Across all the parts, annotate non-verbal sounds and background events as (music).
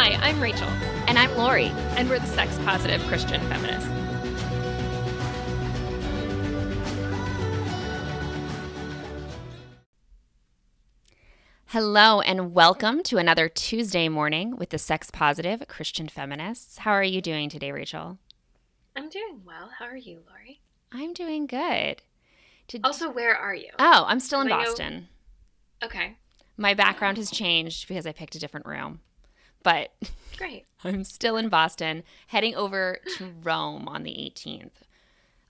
Hi, I'm Rachel, And I'm Lurie. and we're the sex positive Christian feminists. Hello, and welcome to another Tuesday morning with the Sex Positive Christian Feminists. How are you doing today, Rachel? I'm doing well. How are you, Lurie? I'm doing good. To- Also, where are you? oh, I'm still in Boston. Okay, My background has changed because I picked a different room, but great. (laughs) I'm still in Boston, heading over to Rome on the 18th.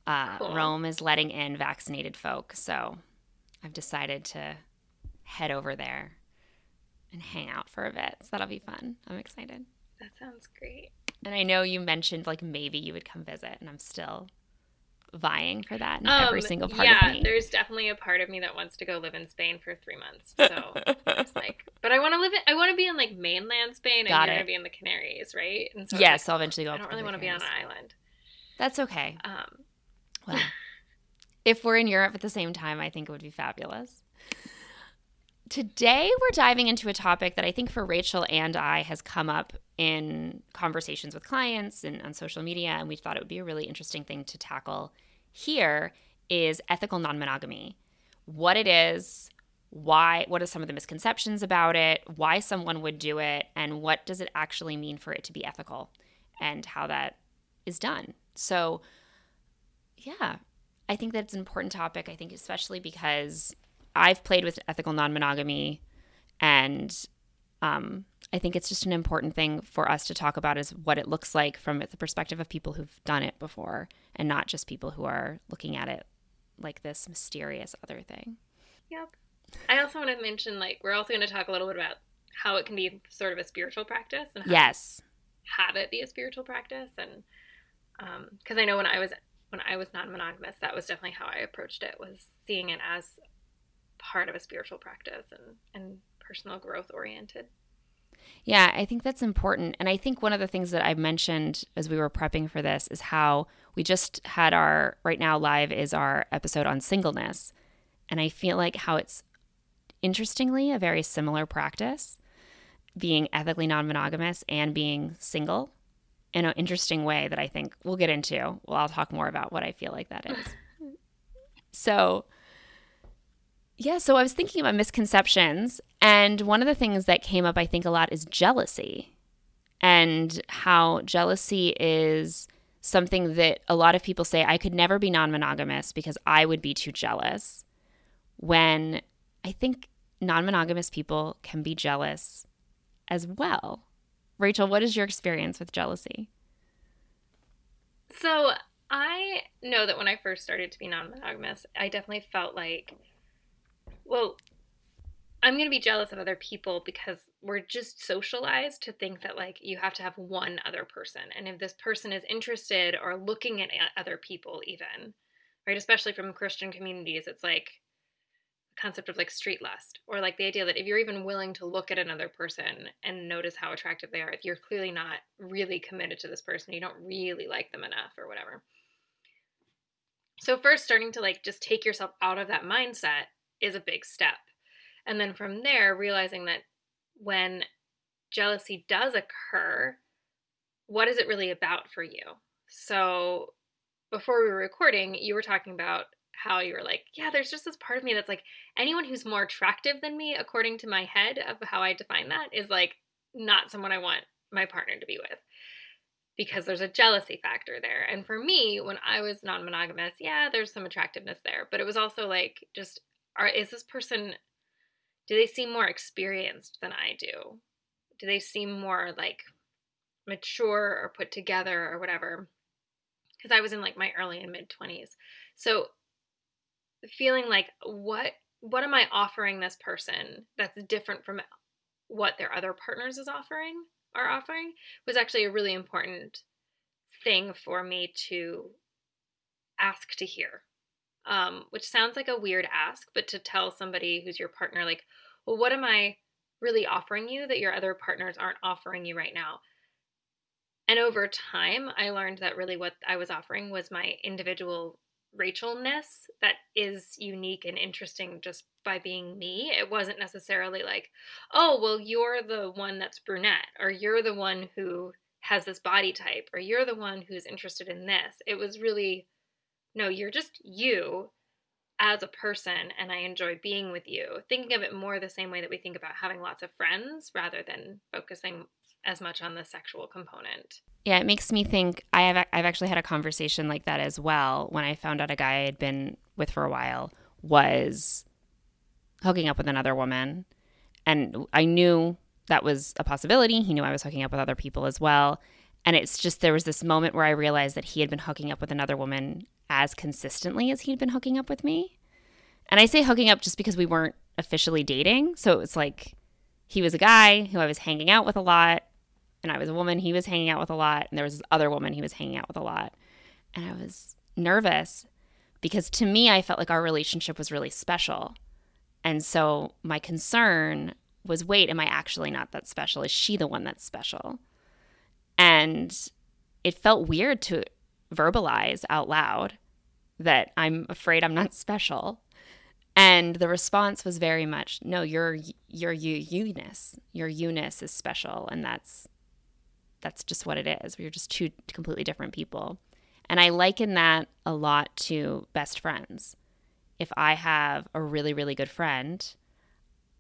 Uh, Cool. Rome is letting in vaccinated folk, so I've decided to head over there and hang out for a bit. So that'll be fun. I'm excited. That sounds great. And I know you mentioned like maybe you would come visit, and I'm still vying for that in Um, every single part yeah, of me. Yeah, there's definitely a part of me that wants to go live in Spain for three months. So it's (laughs) like, but I want to live in. I want to be in like mainland Spain, and Got you're it. gonna be in the Canaries, right? And so yes, like, I'll eventually go. I don't to really want to be on an island. That's okay. Um, Well, (laughs) if we're in Europe at the same time, I think it would be fabulous. Today, we're diving into a topic that I think for Rachel and I has come up in conversations with clients and on social media, and we thought it would be a really interesting thing to tackle here is ethical non-monogamy. What it is, why, what are some of the misconceptions about it, why someone would do it, and what does it actually mean for it to be ethical, and how that is done. So, yeah, I think that's an important topic. I think especially because I've played with ethical non-monogamy, and um, I think it's just an important thing for us to talk about is what it looks like from the perspective of people who've done it before, and not just people who are looking at it like this mysterious other thing. Yep. I also want to mention, like, we're also going to talk a little bit about how it can be sort of a spiritual practice and how Yes, have it be a spiritual practice. And because I know when I was when I was non-monogamous, that was definitely how I approached it was seeing it as part of a spiritual practice and and personal growth oriented. Yeah, I think that's important. And I think one of the things that I mentioned as we were prepping for this is how we just had our, right now, live is our episode on singleness. And I feel like how it's interestingly a very similar practice, being ethically non monogamous and being single in an interesting way that I think we'll get into. Well, I'll talk more about what I feel like that is. (laughs) so, yeah, so I was thinking about misconceptions, and one of the things that came up, I think, a lot is jealousy, and how jealousy is something that a lot of people say, I could never be non monogamous because I would be too jealous. When I think non monogamous people can be jealous as well. Rachel, what is your experience with jealousy? So I know that when I first started to be non-monogamous, I definitely felt like, well, I'm going to be jealous of other people because we're just socialized to think that like you have to have one other person. And if this person is interested or looking at other people even, right, especially from Christian communities, it's like the concept of like street lust or like the idea that if you're even willing to look at another person and notice how attractive they are, if you're clearly not really committed to this person, you don't really like them enough or whatever. So first starting to like just take yourself out of that mindset is a big step. And then from there, realizing that when jealousy does occur, what is it really about for you? So, before we were recording, you were talking about how you were like, yeah, there's just this part of me that's like, anyone who's more attractive than me, according to my head of how I define that, is like not someone I want my partner to be with because there's a jealousy factor there. And for me, when I was non monogamous, yeah, there's some attractiveness there, but it was also like, just, are, is this person do they seem more experienced than I do? Do they seem more like mature or put together or whatever? Because I was in like my early and mid 20s. So feeling like what what am I offering this person that's different from what their other partners is offering are offering was actually a really important thing for me to ask to hear um, which sounds like a weird ask, but to tell somebody who's your partner, like, well, what am I really offering you that your other partners aren't offering you right now? And over time, I learned that really what I was offering was my individual Rachelness that is unique and interesting just by being me. It wasn't necessarily like, oh, well, you're the one that's brunette, or you're the one who has this body type, or you're the one who's interested in this. It was really, no, you're just you as a person, and I enjoy being with you. Thinking of it more the same way that we think about having lots of friends rather than focusing as much on the sexual component. Yeah, it makes me think. I have I've actually had a conversation like that as well when I found out a guy I had been with for a while was hooking up with another woman, and I knew that was a possibility. He knew I was hooking up with other people as well, and it's just there was this moment where I realized that he had been hooking up with another woman as consistently as he'd been hooking up with me. And I say hooking up just because we weren't officially dating, so it was like he was a guy who I was hanging out with a lot and I was a woman he was hanging out with a lot, and there was this other woman he was hanging out with a lot. And I was nervous because to me, I felt like our relationship was really special. And so my concern was wait, am I actually not that special? Is she the one that's special? And it felt weird to verbalize out loud that I'm afraid I'm not (laughs) special. And the response was very much, no, your your you you-ness, your you-ness is special, and that's that's just what it is. We're just two completely different people. And I liken that a lot to best friends. If I have a really, really good friend,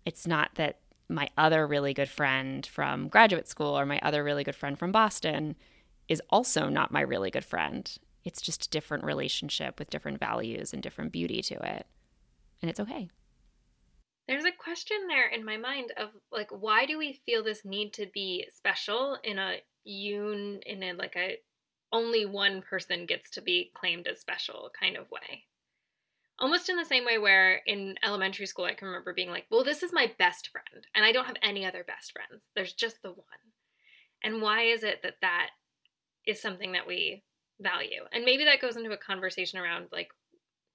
it's not that my other really good friend from graduate school or my other really good friend from Boston is also not my really good friend. It's just a different relationship with different values and different beauty to it. And it's okay. There's a question there in my mind of like why do we feel this need to be special in a un in a like a only one person gets to be claimed as special kind of way. Almost in the same way where in elementary school I can remember being like, "Well, this is my best friend and I don't have any other best friends. There's just the one." And why is it that that is something that we value? And maybe that goes into a conversation around like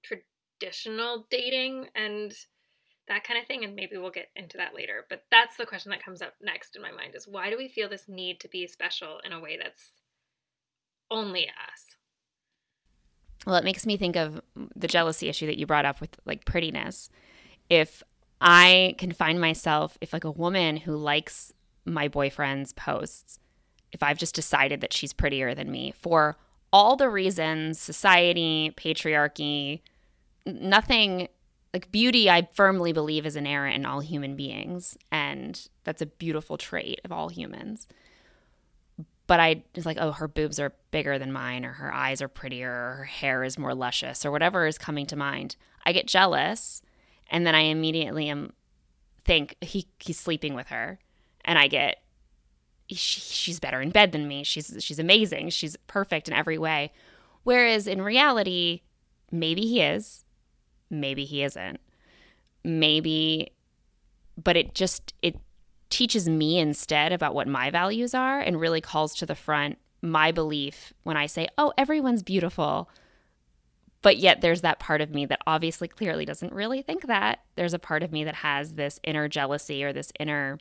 traditional dating and that kind of thing and maybe we'll get into that later but that's the question that comes up next in my mind is why do we feel this need to be special in a way that's only us well it makes me think of the jealousy issue that you brought up with like prettiness. If i can find myself if like a woman who likes my boyfriend's posts if i've just decided that she's prettier than me for all the reasons society patriarchy nothing like beauty i firmly believe is inherent in all human beings and that's a beautiful trait of all humans but i was like oh her boobs are bigger than mine or her eyes are prettier or her hair is more luscious or whatever is coming to mind. I get jealous and then i immediately am think he he's sleeping with her and i get she, she's better in bed than me. She's she's amazing. She's perfect in every way. Whereas in reality maybe he is maybe he isn't. Maybe but it just it teaches me instead about what my values are and really calls to the front my belief when i say oh everyone's beautiful. But yet there's that part of me that obviously clearly doesn't really think that. There's a part of me that has this inner jealousy or this inner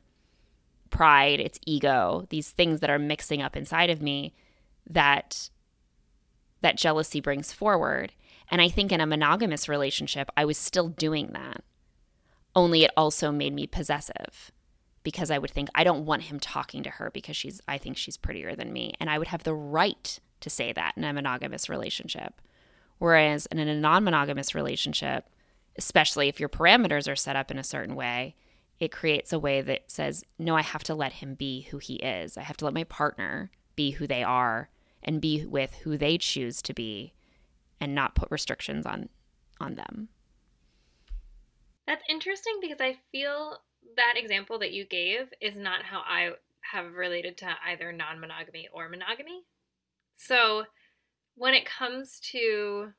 pride it's ego these things that are mixing up inside of me that that jealousy brings forward. And I think in a monogamous relationship, I was still doing that. Only it also made me possessive because I would think, I don't want him talking to her because she's, I think she's prettier than me. And I would have the right to say that in a monogamous relationship. Whereas in a non monogamous relationship, especially if your parameters are set up in a certain way, it creates a way that says, no, I have to let him be who he is. I have to let my partner be who they are and be with who they choose to be and not put restrictions on on them. That's interesting because I feel that example that you gave is not how I have related to either non-monogamy or monogamy. So when it comes to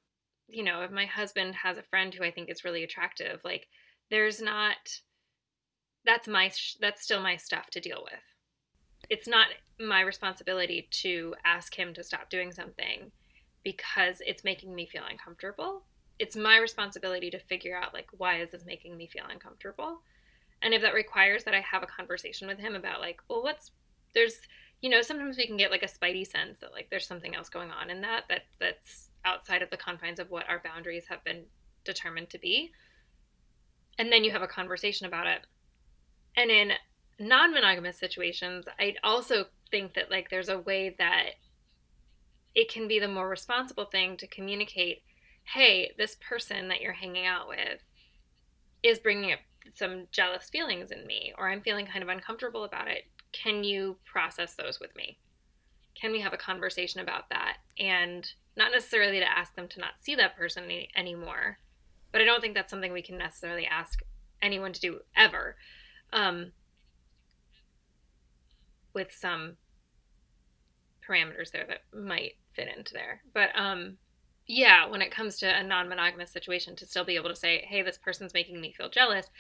you know, if my husband has a friend who I think is really attractive, like there's not that's my that's still my stuff to deal with. It's not my responsibility to ask him to stop doing something because it's making me feel uncomfortable. It's my responsibility to figure out like why is this making me feel uncomfortable? And if that requires that I have a conversation with him about like, well, what's there's you know, sometimes we can get like a spidey sense that like there's something else going on in that that that's outside of the confines of what our boundaries have been determined to be. And then you have a conversation about it. And in non monogamous situations, I also think that like there's a way that it can be the more responsible thing to communicate hey, this person that you're hanging out with is bringing up some jealous feelings in me, or I'm feeling kind of uncomfortable about it. Can you process those with me? Can we have a conversation about that? And not necessarily to ask them to not see that person any, anymore, but I don't think that's something we can necessarily ask anyone to do ever. Um, with some parameters there that might fit into there. But um, yeah, when it comes to a non monogamous situation, to still be able to say, hey, this person's making me feel jealous.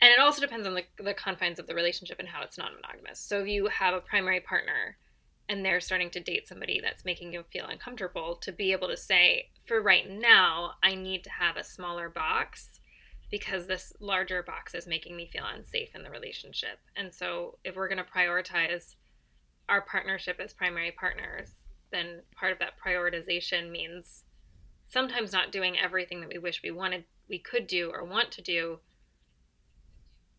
And it also depends on the, the confines of the relationship and how it's non monogamous. So if you have a primary partner and they're starting to date somebody that's making you feel uncomfortable, to be able to say, for right now, I need to have a smaller box because this larger box is making me feel unsafe in the relationship. And so if we're going to prioritize our partnership as primary partners, then part of that prioritization means sometimes not doing everything that we wish we wanted we could do or want to do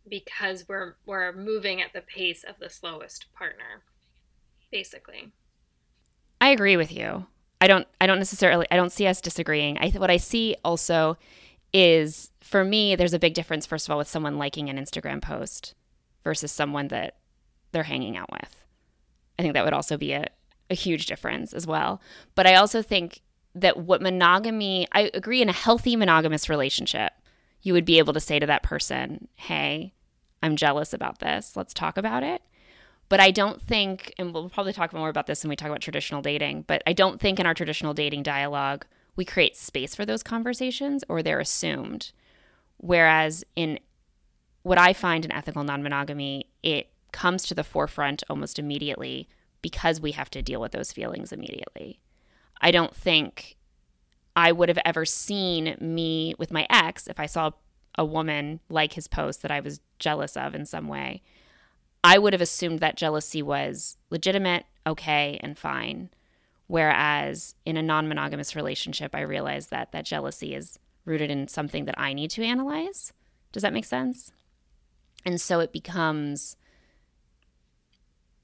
because we're we're moving at the pace of the slowest partner basically. I agree with you. I don't i don't necessarily i don't see us disagreeing. I what i see also is for me there's a big difference first of all with someone liking an instagram post versus someone that they're hanging out with. I think that would also be a, a huge difference as well. But I also think that what monogamy, I agree in a healthy monogamous relationship, you would be able to say to that person, hey, I'm jealous about this. Let's talk about it. But I don't think, and we'll probably talk more about this when we talk about traditional dating, but I don't think in our traditional dating dialogue, we create space for those conversations or they're assumed. Whereas in what I find in ethical non monogamy, it comes to the forefront almost immediately because we have to deal with those feelings immediately. I don't think I would have ever seen me with my ex if I saw a woman like his post that I was jealous of in some way. I would have assumed that jealousy was legitimate, okay, and fine. Whereas in a non monogamous relationship, I realize that that jealousy is rooted in something that I need to analyze. Does that make sense? And so it becomes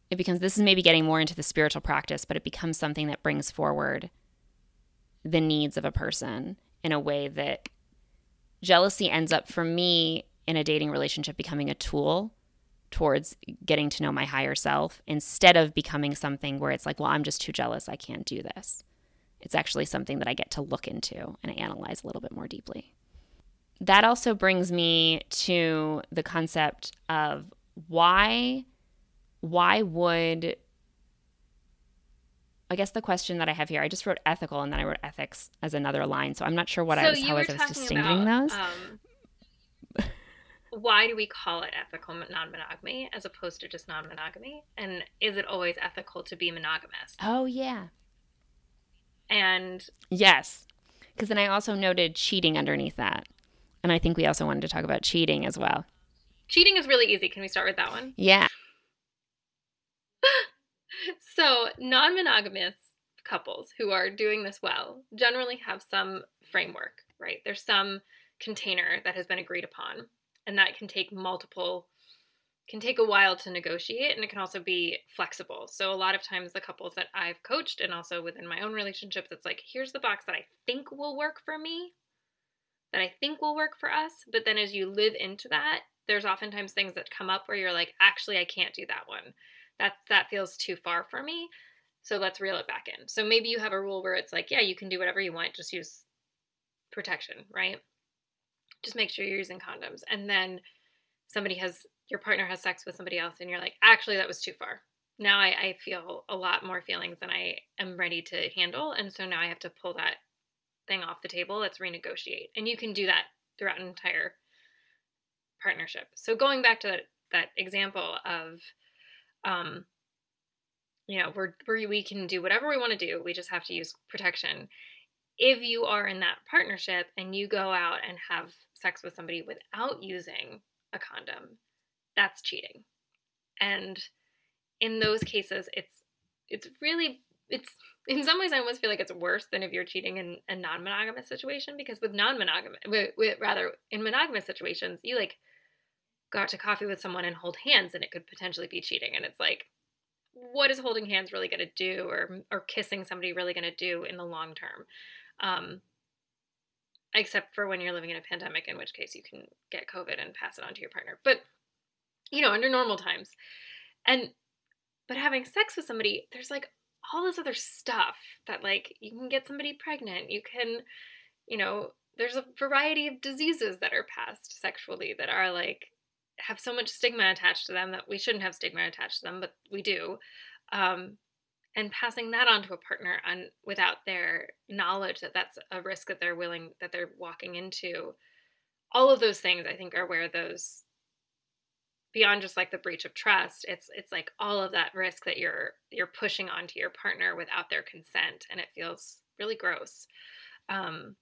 it becomes this is maybe getting more into the spiritual practice, but it becomes something that brings forward the needs of a person in a way that jealousy ends up for me in a dating relationship becoming a tool towards getting to know my higher self instead of becoming something where it's like, well, I'm just too jealous. I can't do this. It's actually something that I get to look into and analyze a little bit more deeply. That also brings me to the concept of why why would I guess the question that I have here, I just wrote ethical and then I wrote ethics as another line. So I'm not sure what so I was, how I was distinguishing about, those. Um, why do we call it ethical non monogamy as opposed to just non monogamy? And is it always ethical to be monogamous? Oh, yeah. And yes, because then I also noted cheating underneath that. And I think we also wanted to talk about cheating as well. Cheating is really easy. Can we start with that one? Yeah. (laughs) so, non monogamous couples who are doing this well generally have some framework, right? There's some container that has been agreed upon, and that can take multiple can take a while to negotiate and it can also be flexible. So a lot of times the couples that I've coached and also within my own relationships it's like here's the box that I think will work for me that I think will work for us, but then as you live into that, there's oftentimes things that come up where you're like actually I can't do that one that that feels too far for me. So let's reel it back in. So maybe you have a rule where it's like, yeah, you can do whatever you want, just use protection, right? Just make sure you're using condoms. And then somebody has your partner has sex with somebody else and you're like, actually that was too far. Now I, I feel a lot more feelings than I am ready to handle. And so now I have to pull that thing off the table. Let's renegotiate. And you can do that throughout an entire partnership. So going back to that, that example of um, you know, we're, we're, we can do whatever we want to do. We just have to use protection. If you are in that partnership and you go out and have sex with somebody without using a condom, that's cheating. And in those cases, it's it's really it's in some ways, I almost feel like it's worse than if you're cheating in a non-monogamous situation because with non-monogamous, with, with, rather in monogamous situations, you like go out to coffee with someone and hold hands, and it could potentially be cheating. And it's like, what is holding hands really going to do, or or kissing somebody really going to do in the long term? Um, except for when you're living in a pandemic, in which case you can get COVID and pass it on to your partner. But you know, under normal times, and but having sex with somebody, there's like all this other stuff that like you can get somebody pregnant, you can, you know, there's a variety of diseases that are passed sexually that are like have so much stigma attached to them that we shouldn't have stigma attached to them, but we do. Um, and passing that on to a partner on without their knowledge that that's a risk that they're willing that they're walking into all of those things i think are where those beyond just like the breach of trust it's it's like all of that risk that you're you're pushing onto your partner without their consent and it feels really gross um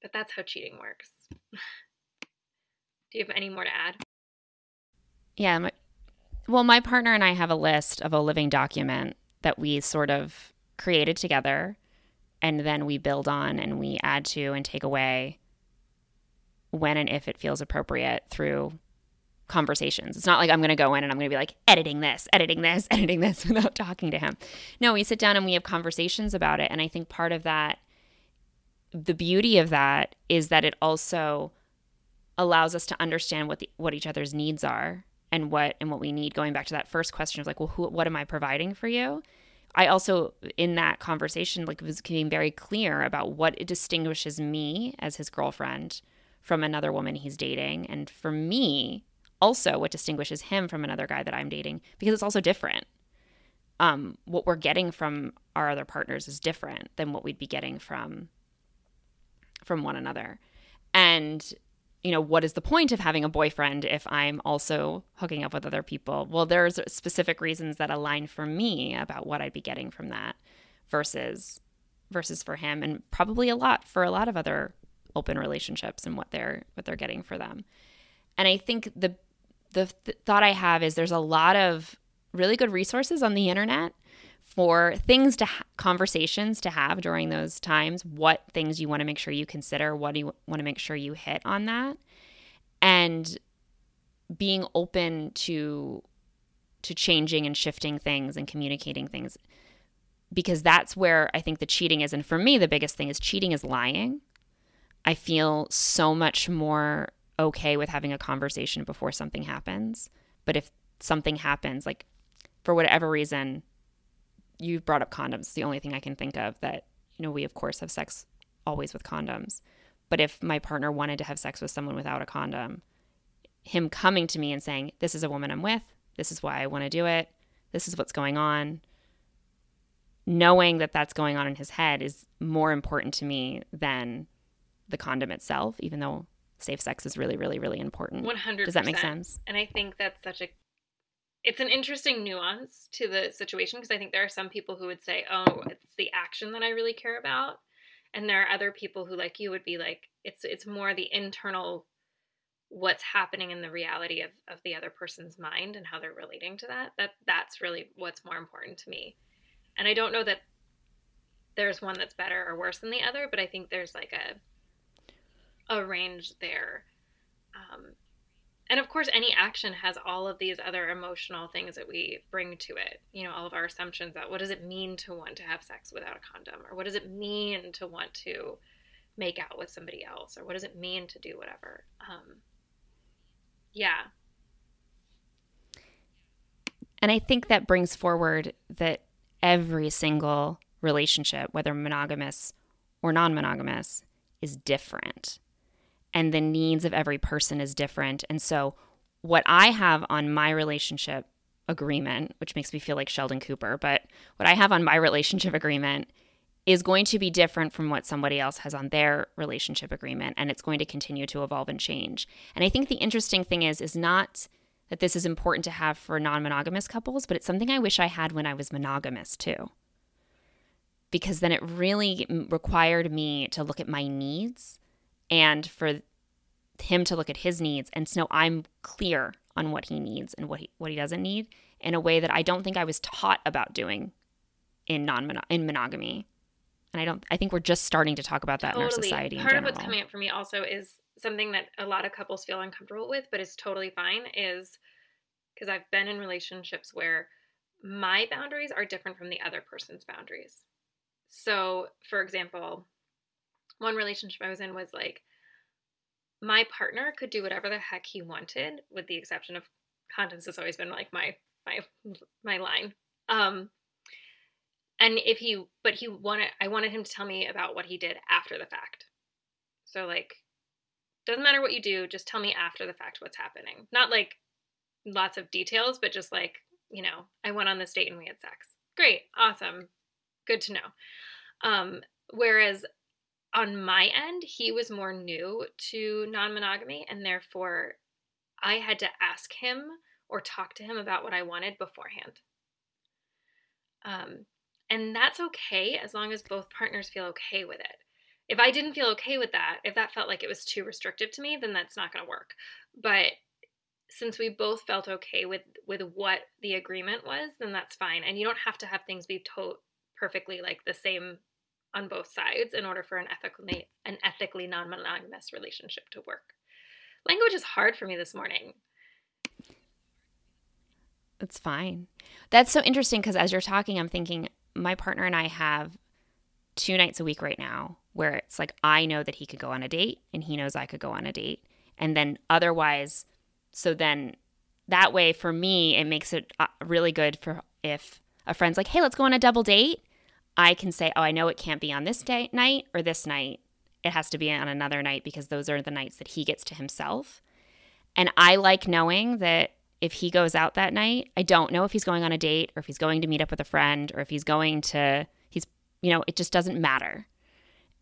but that's how cheating works (laughs) do you have any more to add yeah my, well my partner and i have a list of a living document that we sort of created together and then we build on and we add to and take away when and if it feels appropriate through conversations. It's not like I'm going to go in and I'm going to be like editing this, editing this, (laughs) editing this (laughs) without talking to him. No, we sit down and we have conversations about it. And I think part of that, the beauty of that is that it also allows us to understand what the, what each other's needs are and what and what we need going back to that first question of like well who, what am i providing for you? I also in that conversation like was being very clear about what distinguishes me as his girlfriend from another woman he's dating. And for me also what distinguishes him from another guy that i'm dating because it's also different. Um, what we're getting from our other partners is different than what we'd be getting from from one another. And you know, what is the point of having a boyfriend if I'm also hooking up with other people? Well, there's specific reasons that align for me about what I'd be getting from that versus versus for him and probably a lot for a lot of other open relationships and what they're what they're getting for them. And I think the the th- thought I have is there's a lot of really good resources on the internet for things to ha- conversations to have during those times what things you want to make sure you consider what do you want to make sure you hit on that and being open to to changing and shifting things and communicating things because that's where i think the cheating is and for me the biggest thing is cheating is lying. I feel so much more okay with having a conversation before something happens but if something happens like for whatever reason you brought up condoms. It's the only thing I can think of that, you know, we of course have sex always with condoms. But if my partner wanted to have sex with someone without a condom, him coming to me and saying, This is a woman I'm with, this is why I want to do it, this is what's going on, knowing that that's going on in his head is more important to me than the condom itself, even though safe sex is really, really, really important. 100 Does that make sense? And I think that's such a it's an interesting nuance to the situation because I think there are some people who would say, "Oh, it's the action that I really care about," and there are other people who, like you, would be like, "It's it's more the internal, what's happening in the reality of of the other person's mind and how they're relating to that. That that's really what's more important to me." And I don't know that there's one that's better or worse than the other, but I think there's like a a range there. Um, and of course any action has all of these other emotional things that we bring to it you know all of our assumptions about what does it mean to want to have sex without a condom or what does it mean to want to make out with somebody else or what does it mean to do whatever. Um, yeah. And i think that brings forward that every single relationship whether monogamous or non-monogamous is different and the needs of every person is different. And so, what I have on my relationship agreement, which makes me feel like Sheldon Cooper, but what I have on my (laughs) relationship agreement is going to be different from what somebody else has on their relationship agreement and it's going to continue to evolve and change. And I think the interesting thing is is not that this is important to have for non-monogamous couples, but it's something I wish I had when I was monogamous too. Because then it really required me to look at my needs and for him to look at his needs and know I'm clear on what he needs and what he what he doesn't need in a way that I don't think I was taught about doing in non in monogamy. And I don't I think we're just starting to talk about that totally. in our society. Part of what's coming up for me also is something that a lot of couples feel uncomfortable with, but is totally fine is because I've been in relationships where my boundaries are different from the other person's boundaries. So, for example, one relationship I was in was like my partner could do whatever the heck he wanted, with the exception of condoms has always been like my my my line. Um and if he but he wanted I wanted him to tell me about what he did after the fact. So like doesn't matter what you do, just tell me after the fact what's happening. Not like lots of details, but just like, you know, I went on this date and we had sex. Great, awesome. Good to know. Um whereas on my end, he was more new to non monogamy, and therefore I had to ask him or talk to him about what I wanted beforehand. Um, and that's okay as long as both partners feel okay with it. If I didn't feel okay with that, if that felt like it was too restrictive to me, then that's not going to work. But since we both felt okay with with what the agreement was, then that's fine. And you don't have to have things be to- perfectly like the same on both sides in order for an ethically an ethically non-monogamous relationship to work. Language is hard for me this morning. It's fine. That's so interesting because as you're talking, I'm thinking my partner and I have two nights a week right now where it's like I know that he could go on a date and he knows I could go on a date. And then otherwise, so then that way for me, it makes it uh, really good for if a friend's like, hey, let's go on a double date. I can say, oh, I know it can't be on this day, night or this night. It has to be on another night because those are the nights that he gets to himself. And I like knowing that if he goes out that night, I don't know if he's going on a date or if he's going to meet up with a friend or if he's going to, he's, you know, it just doesn't matter.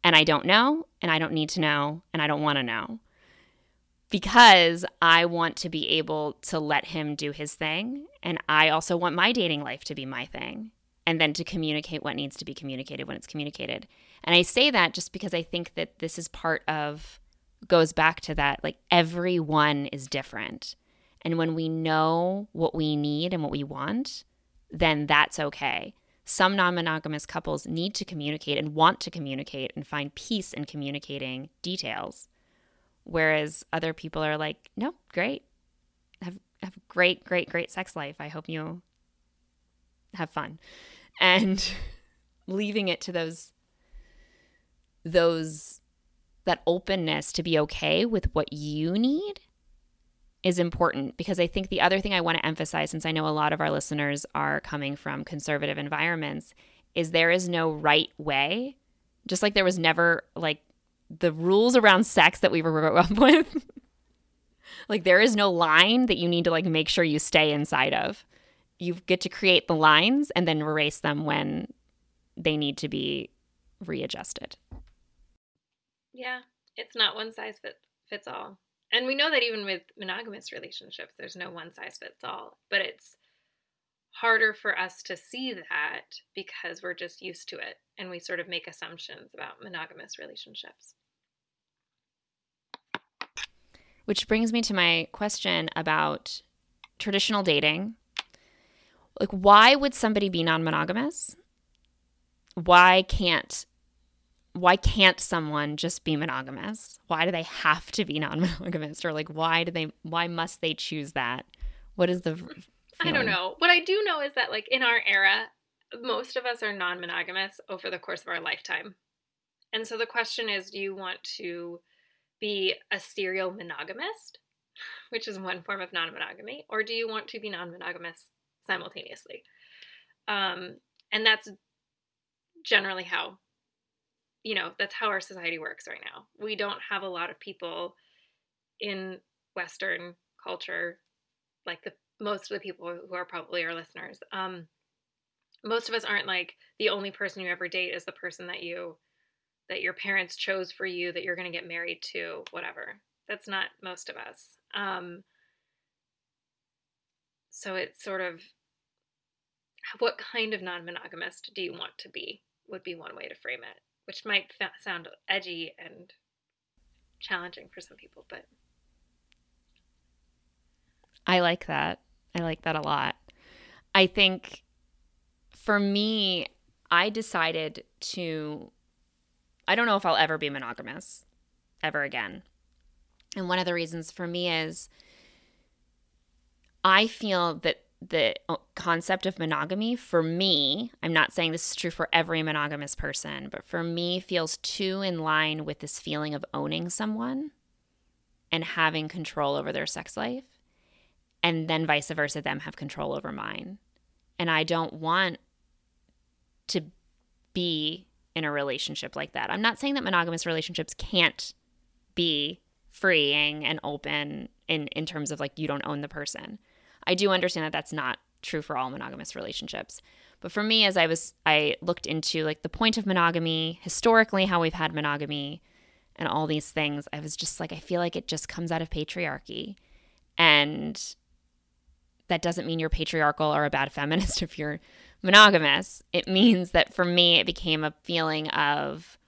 And I don't know, and I don't need to know, and I don't want to know because I want to be able to let him do his thing. And I also want my dating life to be my thing and then to communicate what needs to be communicated when it's communicated. And I say that just because I think that this is part of goes back to that like everyone is different. And when we know what we need and what we want, then that's okay. Some non monogamous couples need to communicate and want to communicate and find peace in communicating details. Whereas other people are like, no, great. Have have great, great, great sex life. I hope you have fun and (laughs) leaving it to those those that openness to be okay with what you need is important because I think the other thing I want to emphasize, since I know a lot of our listeners are coming from conservative environments, is there is no right way. Just like there was never like the rules around sex that we grew up with. (laughs) like there is no line that you need to like make sure you stay inside of you get to create the lines and then erase them when they need to be readjusted. Yeah, it's not one size fits all. And we know that even with monogamous relationships, there's no one size fits all, but it's harder for us to see that because we're just used to it and we sort of make assumptions about monogamous relationships. Which brings me to my question about traditional dating like why would somebody be non-monogamous? Why can't why can't someone just be monogamous? Why do they have to be (laughs) non-monogamous? Or like why do they why must they choose that? What is the feeling? i don't know. What i do know is that like in our era most of us are non-monogamous over the course of our lifetime. And so the question is do you want to be a serial monogamist which is one form of non-monogamy or do you want to be non-monogamous simultaneously. Um, and that's generally how, you know, that's how our society works right now. We don't have a lot of people in Western culture, like the most of the people who are probably our listeners. Um, most of us aren't like the only person you ever date is the person that you that your parents chose for you that you're going to get married to whatever that's not most of us um, so it's sort of what kind of non-monogamist do you want to be would be one way to frame it which might sound edgy and challenging for some people but i like that i like that a lot i think for me I decided to, I don't know if I'll ever be monogamous ever again. And one of the reasons for me is I feel that the uh, concept of monogamy for me, I'm not saying this is true for every monogamous person, but for me feels too in line with this feeling of owning someone and having control over their sex life and then vice versa them have control over mine. And I don't want to be in a relationship like that. I'm not saying that monogamous relationships can't be freeing and open in in terms of like you don't own the person. I do understand that that's not true for all monogamous relationships. But for me as I was I looked into like the point of monogamy, historically how we've had monogamy and all these things, I was just like I feel like it just comes out of patriarchy. And that doesn't mean you're patriarchal or a bad (laughs) feminist if you're monogamous. It means that for me, it became a feeling of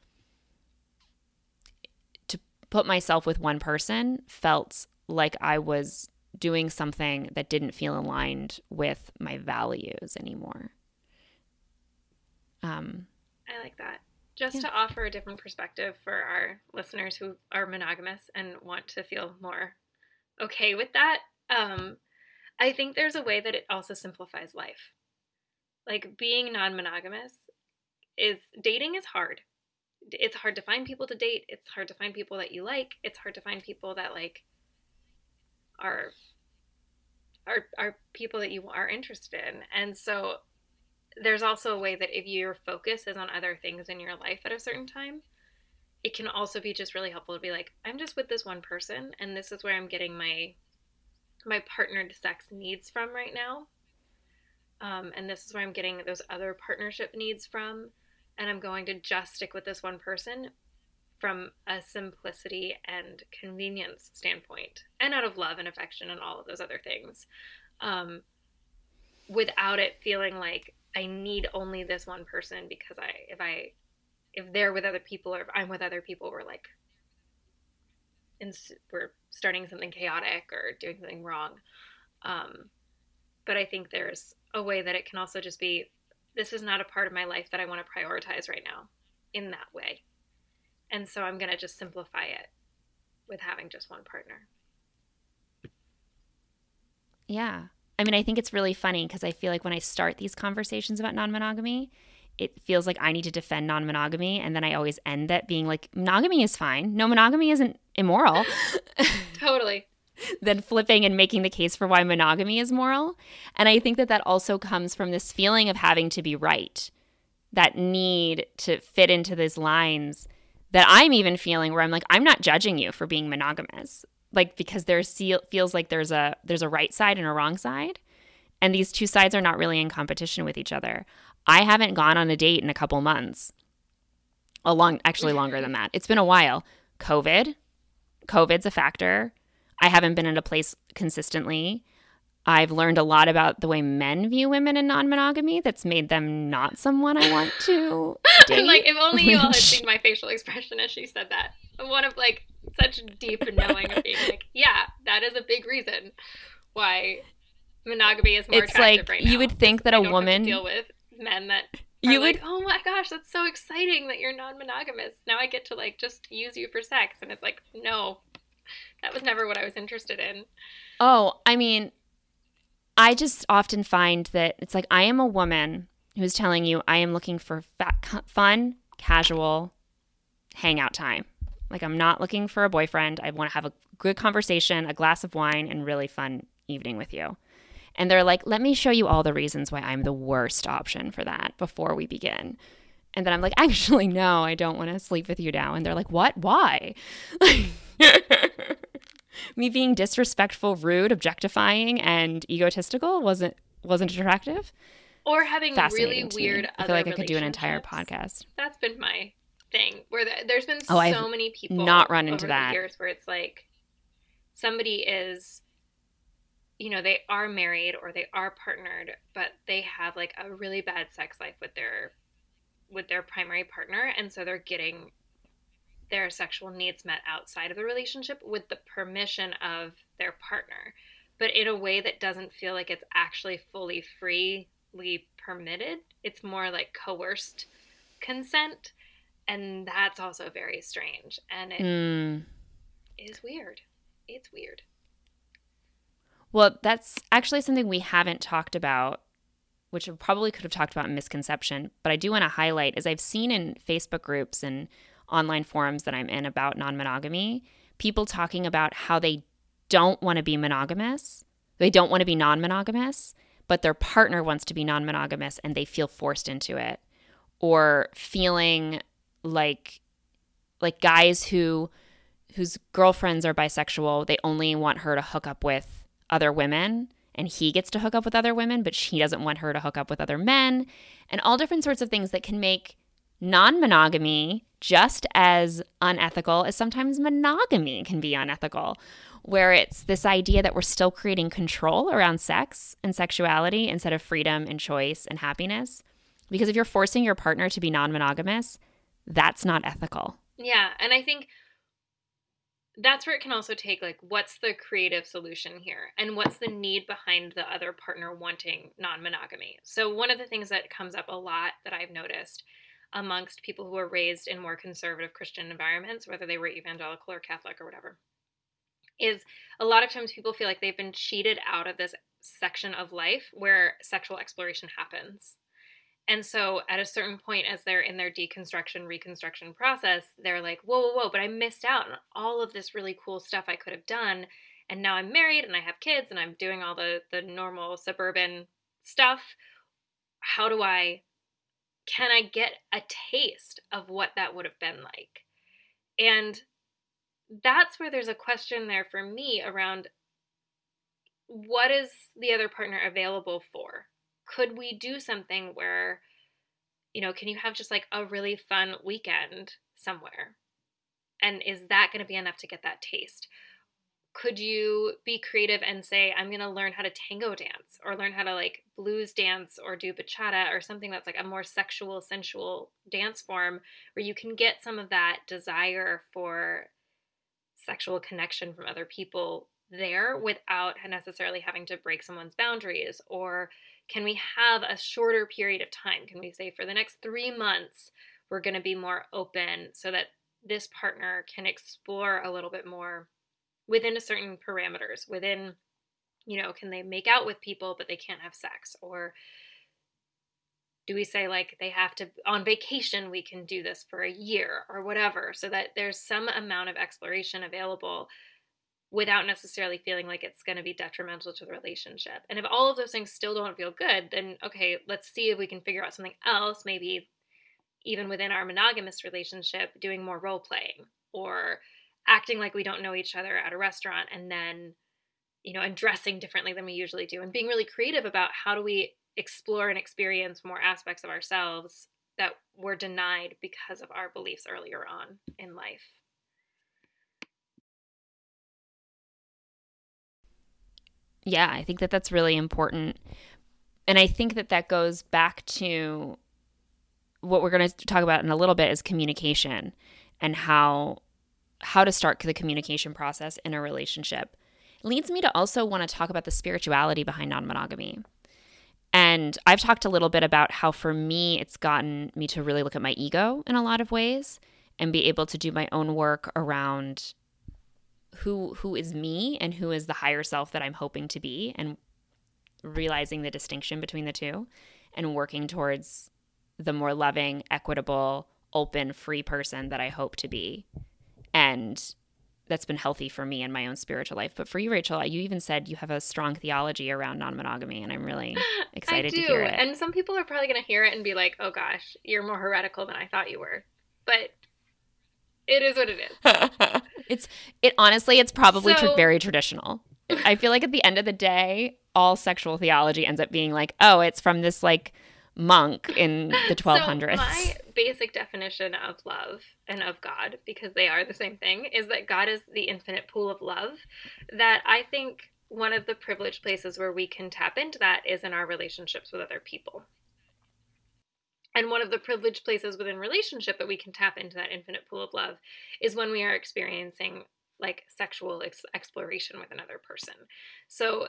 to put myself with one person felt like I was doing something that didn't feel aligned with my values anymore. Um, I like that. Just yeah. to offer a different perspective for our listeners who are monogamous and want to feel more okay with that. Um, I think there's a way that it also simplifies life. Like being non monogamous is dating is hard. It's hard to find people to date. It's hard to find people that you like. It's hard to find people that like are are are people that you are interested in. And so there's also a way that if your focus is on other things in your life at a certain time, it can also be just really helpful to be like, I'm just with this one person and this is where I'm getting my my partnered sex needs from right now. Um, and this is where I'm getting those other partnership needs from. And I'm going to just stick with this one person from a simplicity and convenience standpoint, and out of love and affection and all of those other things, um, without it feeling like I need only this one person because I, if I, if they're with other people or if I'm with other people, we're like and we're starting something chaotic or doing something wrong. Um, but I think there's a way that it can also just be this is not a part of my life that I want to prioritize right now in that way. And so I'm going to just simplify it with having just one partner. Yeah. I mean, I think it's really funny because I feel like when I start these conversations about non monogamy, it feels like I need to defend non monogamy. And then I always end that being like, monogamy is fine. No, monogamy isn't immoral. (laughs) totally. (laughs) then flipping and making the case for why monogamy is moral. And I think that that also comes from this feeling of having to be right, that need to fit into these lines that I'm even feeling where I'm like, I'm not judging you for being monogamous. Like because there feels like there's a there's a right side and a wrong side, and these two sides are not really in competition with each other. I haven't gone on a date in a couple months. A long, actually longer than that. It's been a while. COVID, COVID's a factor. I haven't been in a place consistently. I've learned a lot about the way men view women in non-monogamy that's made them not someone I want to (laughs) date. like if only you all had seen my (laughs) facial expression as she said that. One of like such deep knowing of being like, yeah, that is a big reason why monogamy is more it's attractive like, right now. You would think that a woman deal with men that you would oh my gosh that's so exciting that you're non-monogamous now i get to like just use you for sex and it's like no that was never what i was interested in oh i mean i just often find that it's like i am a woman who's telling you i am looking for fat, fun casual hangout time like i'm not looking for a boyfriend i want to have a good conversation a glass of wine and really fun evening with you and they're like, let me show you all the reasons why I'm the worst option for that before we begin. And then I'm like, (laughs) actually, no, I don't want to sleep with you now. And they're like, what? Why? (laughs) Me being disrespectful, rude, objectifying, and egotistical wasn't wasn't attractive. Or having really weird. I feel like I could do an entire podcast. That's been my thing. Where the, there's been oh, so I've many people not run into that years where it's like somebody is you know they are married or they are partnered but they have like a really bad sex life with their with their primary partner and so they're getting their sexual needs met outside of the relationship with the permission of their partner but in a way that doesn't feel like it's actually fully freely permitted. It's more like coerced consent. And that's also very strange. And it Mm. is weird. It's weird. Well, that's actually something we haven't talked about, which we probably could have talked about in misconception, but I do want to highlight as I've seen in Facebook groups and online forums that I'm in about non-monogamy, people talking about how they don't want to be monogamous. They don't want to be non-monogamous, but their partner wants to be non-monogamous and they feel forced into it. Or feeling like like guys who whose girlfriends are bisexual, they only want her to hook up with other women and he gets to hook up with other women, but she doesn't want her to hook up with other men, and all different sorts of things that can make non monogamy just as unethical as sometimes monogamy can be unethical, where it's this idea that we're still creating control around sex and sexuality instead of freedom and choice and happiness. Because if you're forcing your partner to be non monogamous, that's not ethical. Yeah, and I think that's where it can also take like what's the creative solution here and what's the need behind the other partner wanting non-monogamy. So one of the things that comes up a lot that I've noticed amongst people who are raised in more conservative Christian environments, whether they were evangelical or Catholic or whatever, is a lot of times people feel like they've been cheated out of this section of life where sexual exploration happens. And so at a certain point, as they're in their deconstruction, reconstruction process, they're like, whoa, whoa, whoa, but I missed out on all of this really cool stuff I could have done. And now I'm married and I have kids and I'm doing all the, the normal suburban stuff. How do I, can I get a taste of what that would have been like? And that's where there's a question there for me around what is the other partner available for? could we do something where you know can you have just like a really fun weekend somewhere and is that going to be enough to get that taste could you be creative and say i'm going to learn how to tango dance or learn how to like blues dance or do bachata or something that's like a more sexual sensual dance form where you can get some of that desire for sexual connection from other people there without necessarily having to break someone's boundaries or can we have a shorter period of time? Can we say for the next three months, we're going to be more open so that this partner can explore a little bit more within a certain parameters, within, you know, can they make out with people, but they can't have sex? Or do we say like they have to on vacation we can do this for a year or whatever so that there's some amount of exploration available without necessarily feeling like it's going to be detrimental to the relationship. And if all of those things still don't feel good, then okay, let's see if we can figure out something else, maybe even within our monogamous relationship, doing more role playing or acting like we don't know each other at a restaurant and then you know, and dressing differently than we usually do and being really creative about how do we explore and experience more aspects of ourselves that were denied because of our beliefs earlier on in life. Yeah, I think that that's really important. And I think that that goes back to what we're going to talk about in a little bit is communication and how how to start the communication process in a relationship. Leads me to also want to talk about the spirituality behind non-monogamy. And I've talked a little bit about how for me it's gotten me to really look at my ego in a lot of ways and be able to do my own work around who who is me and who is the higher self that I'm hoping to be and realizing the distinction between the two and working towards the more loving, equitable, open, free person that I hope to be. And that's been healthy for me in my own spiritual life. But for you, Rachel, you even said you have a strong theology around non monogamy, and I'm really (laughs) excited to hear it. And some people are probably going to hear it and be like, oh gosh, you're more heretical than I thought you were. But it is what it is. (laughs) it's it honestly, it's probably So- tr- very traditional. I feel like at the end of the day, all sexual theology ends up being like, oh, it's from this like monk in the 1200s. So my basic definition of love and of God, because they are the same thing, is that God is the infinite pool of love. That I think one of the privileged places where we can tap into that is in our relationships with other people. And one of the privileged places within relationship that we can tap into that infinite pool of love is when we are experiencing like sexual ex- exploration with another person. So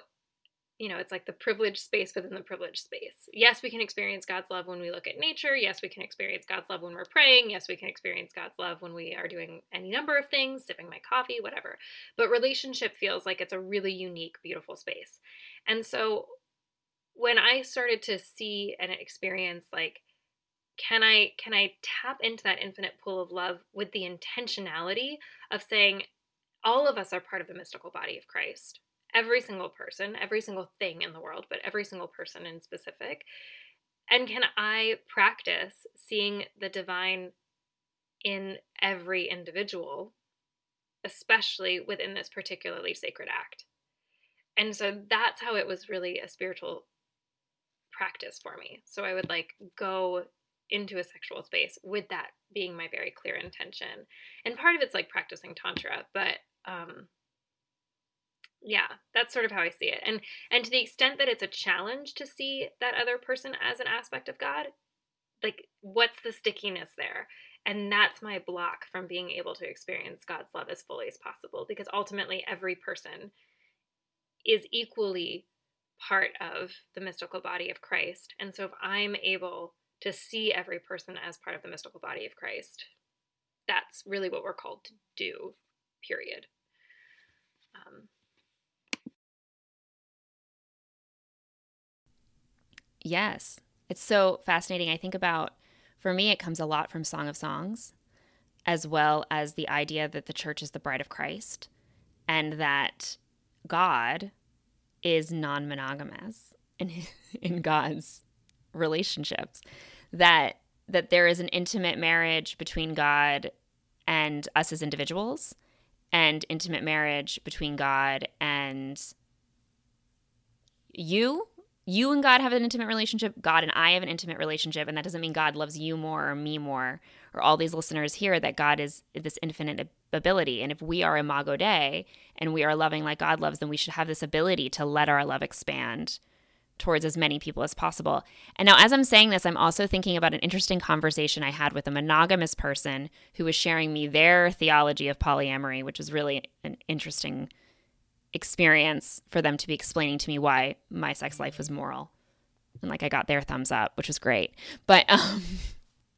you know, it's like the privileged space within the privileged space. Yes, we can experience God's love when we look at nature. Yes, we can experience God's love when we're praying. Yes, we can experience God's love when we are doing any number of things, sipping my coffee, whatever. But relationship feels like it's a really unique, beautiful space. And so when I started to see and experience like can I can I tap into that infinite pool of love with the intentionality of saying all of us are part of the mystical body of Christ every single person, every single thing in the world, but every single person in specific? And can I practice seeing the divine in every individual, especially within this particularly sacred act? And so that's how it was really a spiritual practice for me. So I would like go into a sexual space with that being my very clear intention. And part of it's like practicing tantra, but um yeah that's sort of how i see it and and to the extent that it's a challenge to see that other person as an aspect of god like what's the stickiness there? And that's my block from being able to experience god's love as fully as possible because ultimately every person is equally part of the mystical body of christ and so if i'm able to see every person as part of the mystical body of christ that's really what we're called to do period. Um, Yes. It's so fascinating. I think about, for me, it comes a lot from Song of Songs, as well as the idea that the church is the bride of Christ and that God is non monogamous in, (laughs) in God's relationships. That that there is an intimate marriage between God and us as individuals and intimate marriage between God and you you and God have an intimate relationship, God and I have an intimate relationship, and that doesn't mean God loves you more or me more, or all these listeners here that God is this infinite ability. And if we are Imago Dei and we are loving like God loves, then we should have this ability to let our love expand towards as many people as possible. And now, as I'm saying this, I'm also thinking about an interesting conversation I had with a monogamous person who was sharing me their theology of polyamory, which was really an interesting experience for them to be explaining to me why my sex life was moral. And like I got their thumbs up, which was great. But (laughs) um,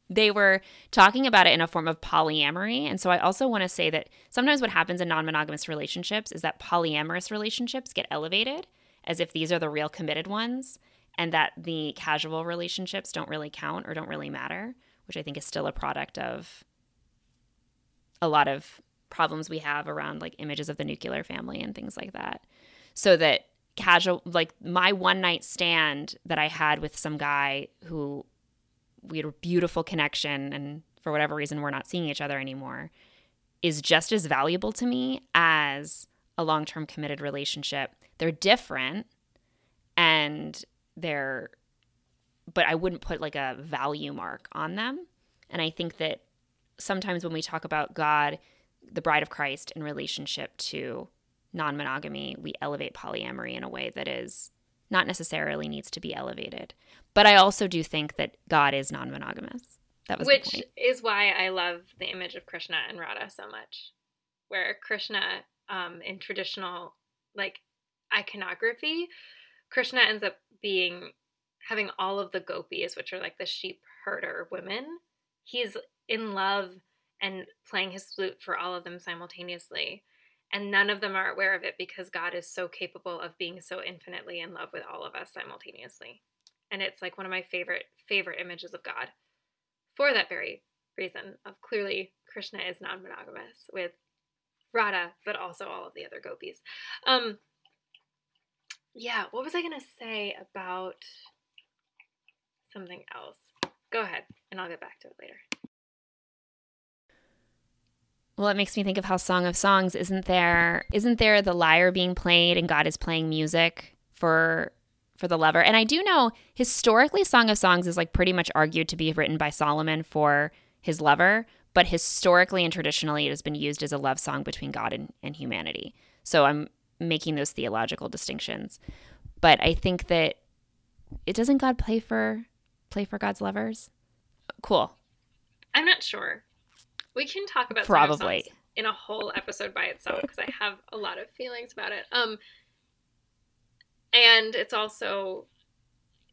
they were talking about it in a form of polyamory. And so I also want to say that sometimes what happens in non monogamous relationships is that polyamorous relationships get elevated as if these are the real committed ones and that the casual relationships don't really count or don't really matter, which I think is still a product of a lot of problems we have around like images of the nuclear family and things like that. So that casual like my one night stand that I had with some guy who we had a beautiful connection and for whatever reason we're not seeing each other anymore is just as valuable to me as a long-term committed relationship. They're different and they're but I wouldn't put like a value mark on them. And I think that sometimes when we talk about God the bride of Christ in relationship to non monogamy, we elevate polyamory in a way that is not necessarily needs to be elevated. But I also do think that God is non monogamous. That was Which is why I love the image of Krishna and Radha so much. Where Krishna, um, in traditional like iconography, Krishna ends up being having all of the gopis, which are like the sheep herder women. He's in love and playing his flute for all of them simultaneously. And none of them are aware of it because God is so capable of being so infinitely in love with all of us simultaneously. And it's like one of my favorite favorite images of God for that very reason of clearly Krishna is non-monogamous with Radha, but also all of the other gopis. Um yeah, what was I going to say about something else? Go ahead and I'll get back to it later. Well, it makes me think of how Song of Songs isn't there isn't there the lyre being played and God is playing music for for the lover. And I do know historically Song of Songs is like pretty much argued to be written by Solomon for his lover, but historically and traditionally it has been used as a love song between God and, and humanity. So I'm making those theological distinctions. But I think that it doesn't God play for play for God's lovers? Cool. I'm not sure. We can talk about probably in a whole episode by itself because I have a lot of feelings about it. Um, and it's also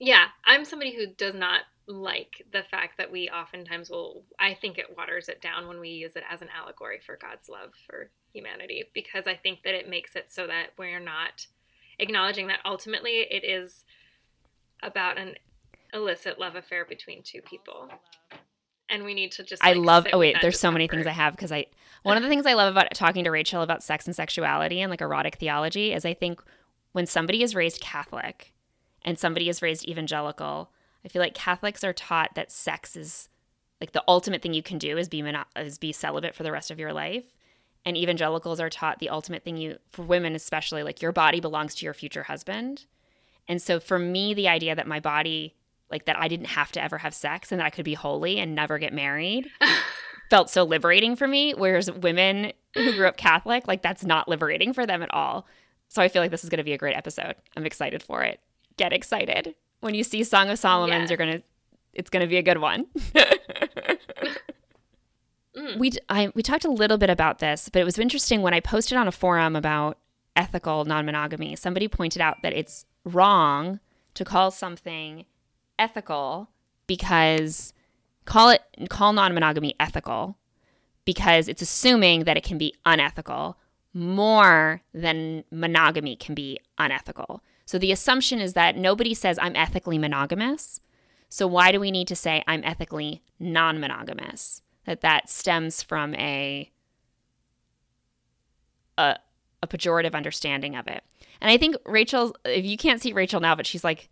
yeah, I'm somebody who does not like the fact that we oftentimes will I think it waters it down when we use it as an allegory for God's love for humanity because I think that it makes it so that we're not acknowledging that ultimately it is about an illicit love affair between two people. And we need to just like, I love oh wait, there's so many things I have because I one of the things I love about talking to Rachel about sex and sexuality and like erotic theology is I think when somebody is raised Catholic and somebody is raised evangelical, I feel like Catholics are taught that sex is like the ultimate thing you can do is be mono- is be celibate for the rest of your life. And evangelicals are taught the ultimate thing you for women especially like your body belongs to your future husband. And so for me the idea that my body like that I didn't have to ever have sex and that I could be holy and never get married (laughs) felt so liberating for me whereas women who grew up Catholic like that's not liberating for them at all. So I feel like this is going to be a great episode. I'm excited for it. Get excited when you see Song of Solomon, yes. you're gonna it's gonna be a good one. mm. We I we talked a little bit about this, but it was interesting when I posted on a forum about ethical non-monogamy. Somebody pointed out that it's wrong to call something ethical because call it call non-monogamy ethical because it's assuming that it can be unethical more than monogamy can be unethical. So the assumption is that nobody says I'm ethically monogamous. So why do we need to say I'm ethically non-monogamous? That that stems from a a, a pejorative understanding of it. And I think Rachel, if you can't see Rachel now, but she's like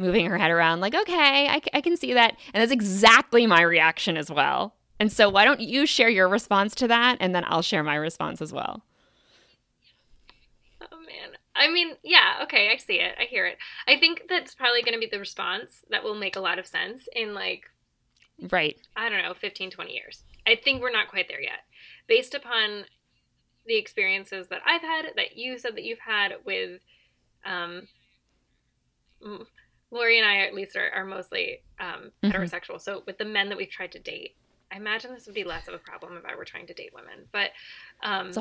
moving her head around, like, okay, I, I can see that. And that's exactly my reaction as well. And so, why don't you share your response to that? And then I'll share my response as well. Oh, man. I mean, yeah, okay, I see it. I hear it. I think that's probably going to be the response that will make a lot of sense in like right. I don't know, 15 20 years. I think we're not quite there yet. Based upon the experiences that I've had that you said that you've had with um Lurie and I at least are, are mostly um, mm-hmm. heterosexual. So with the men that we've tried to date, I imagine this would be less of a problem if I were trying to date women. But um,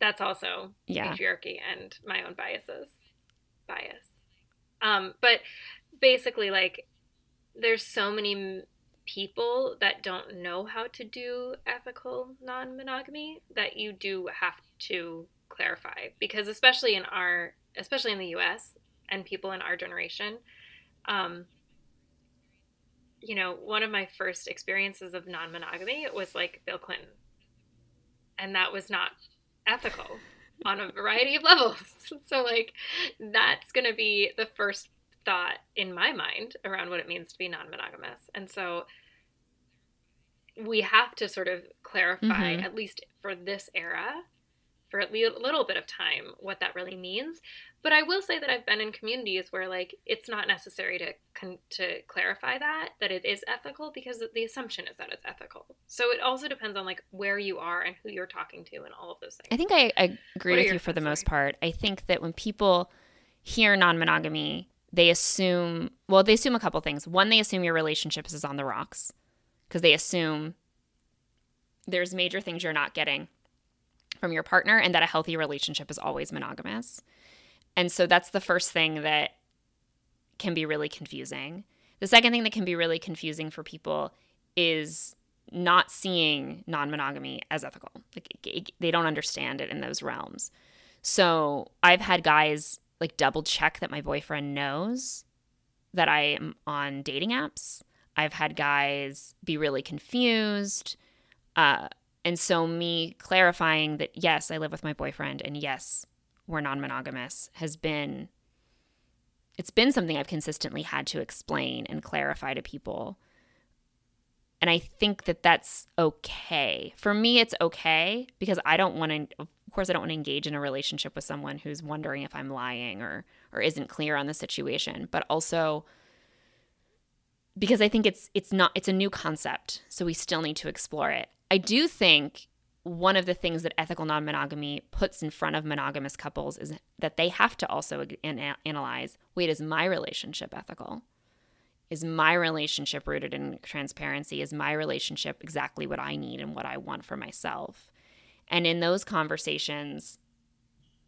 that's also yeah. patriarchy and my own biases bias um, but basically like there's so many people that don't know how to do ethical non-monogamy that you do have to clarify because especially in our especially in the US and people in our generation um, you know one of my first experiences of non-monogamy was like Bill Clinton and that was not ethical (laughs) on a variety of levels. (laughs) So, like, that's going to be the first thought in my mind around what it means to be non monogamous. And so, we have to sort of clarify, mm-hmm. at least for this era, for a little bit of time, what that really means. But I will say that I've been in communities where like it's not necessary to con- to clarify that that it is ethical because the assumption is that it's ethical. So it also depends on like where you are and who you're talking to and all of those things. I think I, I agree with you for the most part. I think that when people hear non-monogamy, they assume well, they assume a couple things. One, they assume your relationship is on the rocks because they assume there's major things you're not getting from your partner and that a healthy relationship is always monogamous. And so that's the first thing that can be really confusing. The second thing that can be really confusing for people is not seeing non monogamy as ethical. Like, they don't understand it in those realms. So I've had guys like double check that my boyfriend knows that I am on dating apps. I've had guys be really confused. Uh, and so me clarifying that, yes, I live with my boyfriend and yes, we're non monogamous has been it's been something I've consistently had to explain and clarify to people. And I think that that's okay. For me, it's okay because I don't want to, of course, I don't want to engage in a relationship with someone who's wondering if I'm lying or, or isn't clear on the situation. But also because I think it's, it's not, it's a new concept. So we still need to explore it. I do think one of the things that ethical non monogamy puts in front of monogamous couples is that they have to also an- analyze wait, is my relationship ethical? Is my relationship rooted in transparency? Is my relationship exactly what I need and what I want for myself? And in those conversations,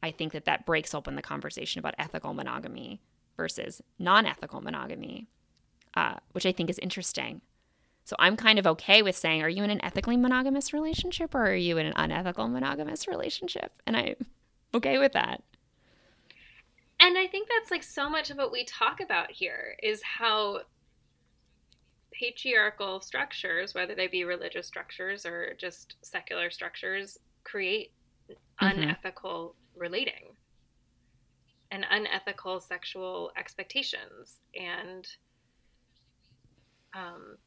I think that that breaks open the conversation about ethical monogamy versus non ethical monogamy, uh, which I think is interesting. So I'm kind of okay with saying, are you in an ethically monogamous relationship or are you in an unethical monogamous relationship? And I'm (laughs) okay with that. And I think that's like so much of what we talk about here is how patriarchal structures, whether they be religious structures or just secular structures, create mm-hmm. unethical relating and unethical sexual expectations. And um,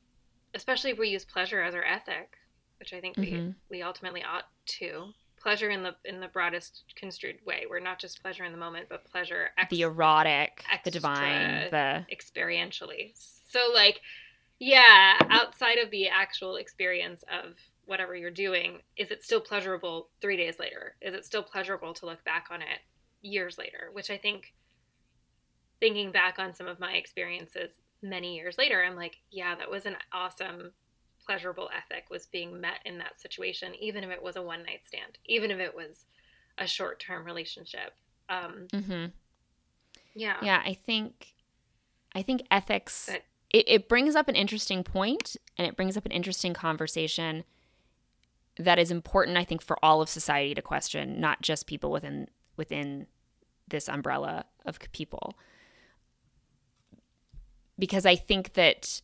especially if we use pleasure as our ethic, which I think mm-hmm. we, we ultimately ought to pleasure in the in the broadest construed way. We're not just pleasure in the moment, but pleasure ex- the erotic, the divine, the experientially. So like yeah, outside of the actual experience of whatever you're doing, is it still pleasurable 3 days later? Is it still pleasurable to look back on it years later? Which I think thinking back on some of my experiences many years later, I'm like, yeah, that was an awesome pleasurable ethic was being met in that situation, even if it was a one night stand, even if it was a short term relationship. Um, mm-hmm. Yeah, yeah. I think, I think ethics. But, it, it brings up an interesting point, and it brings up an interesting conversation that is important. I think for all of society to question, not just people within within this umbrella of people, because I think that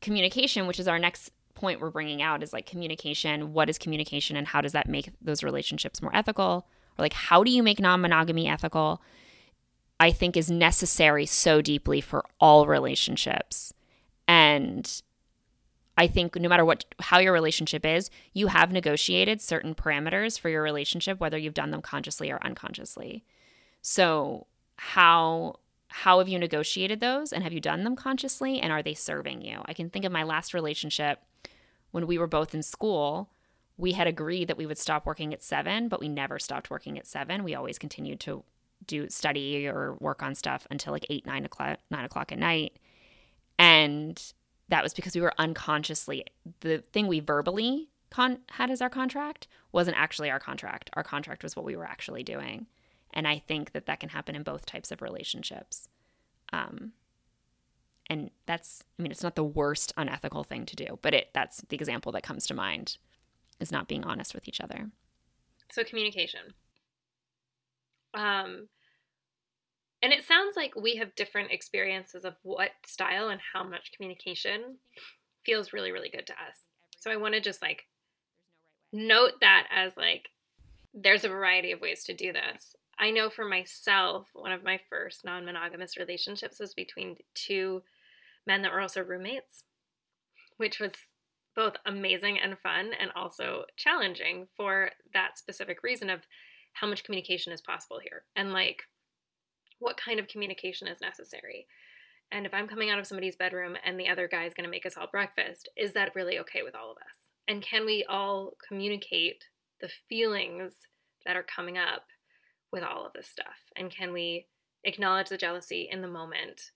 communication, which is our next point we're bringing out is like communication. What is communication and how does that make those relationships more ethical? Or like, how do you make non monogamy ethical? I think is necessary so deeply for all relationships. And I think no matter what how your relationship is, you have negotiated certain parameters for your relationship whether you've done them consciously or unconsciously. So, how how have you negotiated those and have you done them consciously and are they serving you? I can think of my last relationship when we were both in school, we had agreed that we would stop working at seven, but we never stopped working at seven. We always continued to do study or work on stuff until like eight, nine o'clock, nine o'clock at night. And that was because we were unconsciously the thing we verbally con- had as our contract wasn't actually our contract. Our contract was what we were actually doing. And I think that that can happen in both types of relationships. Um, and that's i mean it's not the worst unethical thing to do but it that's the example that comes to mind is not being honest with each other. So communication. Um and it sounds like we have different experiences of what style and how much communication feels really really good to us. So i want to just like note that as like there's a variety of ways to do this I know for myself, one of my first non monogamous relationships was between two men that were also roommates, which was both amazing and fun and also challenging for that specific reason of how much communication is possible here and like what kind of communication is necessary. And if I'm coming out of somebody's bedroom and the other guy is going to make us all breakfast, is that really okay with all of us? And can we all communicate the feelings that are coming up with all of this stuff? And can we acknowledge the jealousy in the moment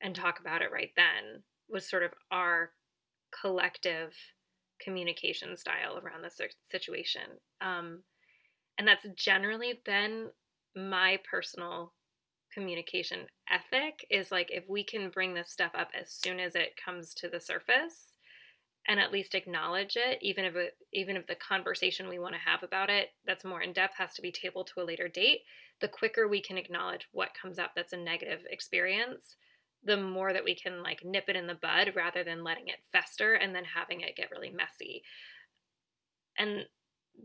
and talk about it right then was sort of our collective communication style around this situation. Um, and that's generally been my personal communication ethic is like if we can bring this stuff up as soon as it comes to the surface and at least acknowledge it even if it even if the conversation we want to have about it that's more in depth has to be tabled to a later date the quicker we can acknowledge what comes up that's a negative experience the more that we can like nip it in the bud rather than letting it fester and then having it get really messy. And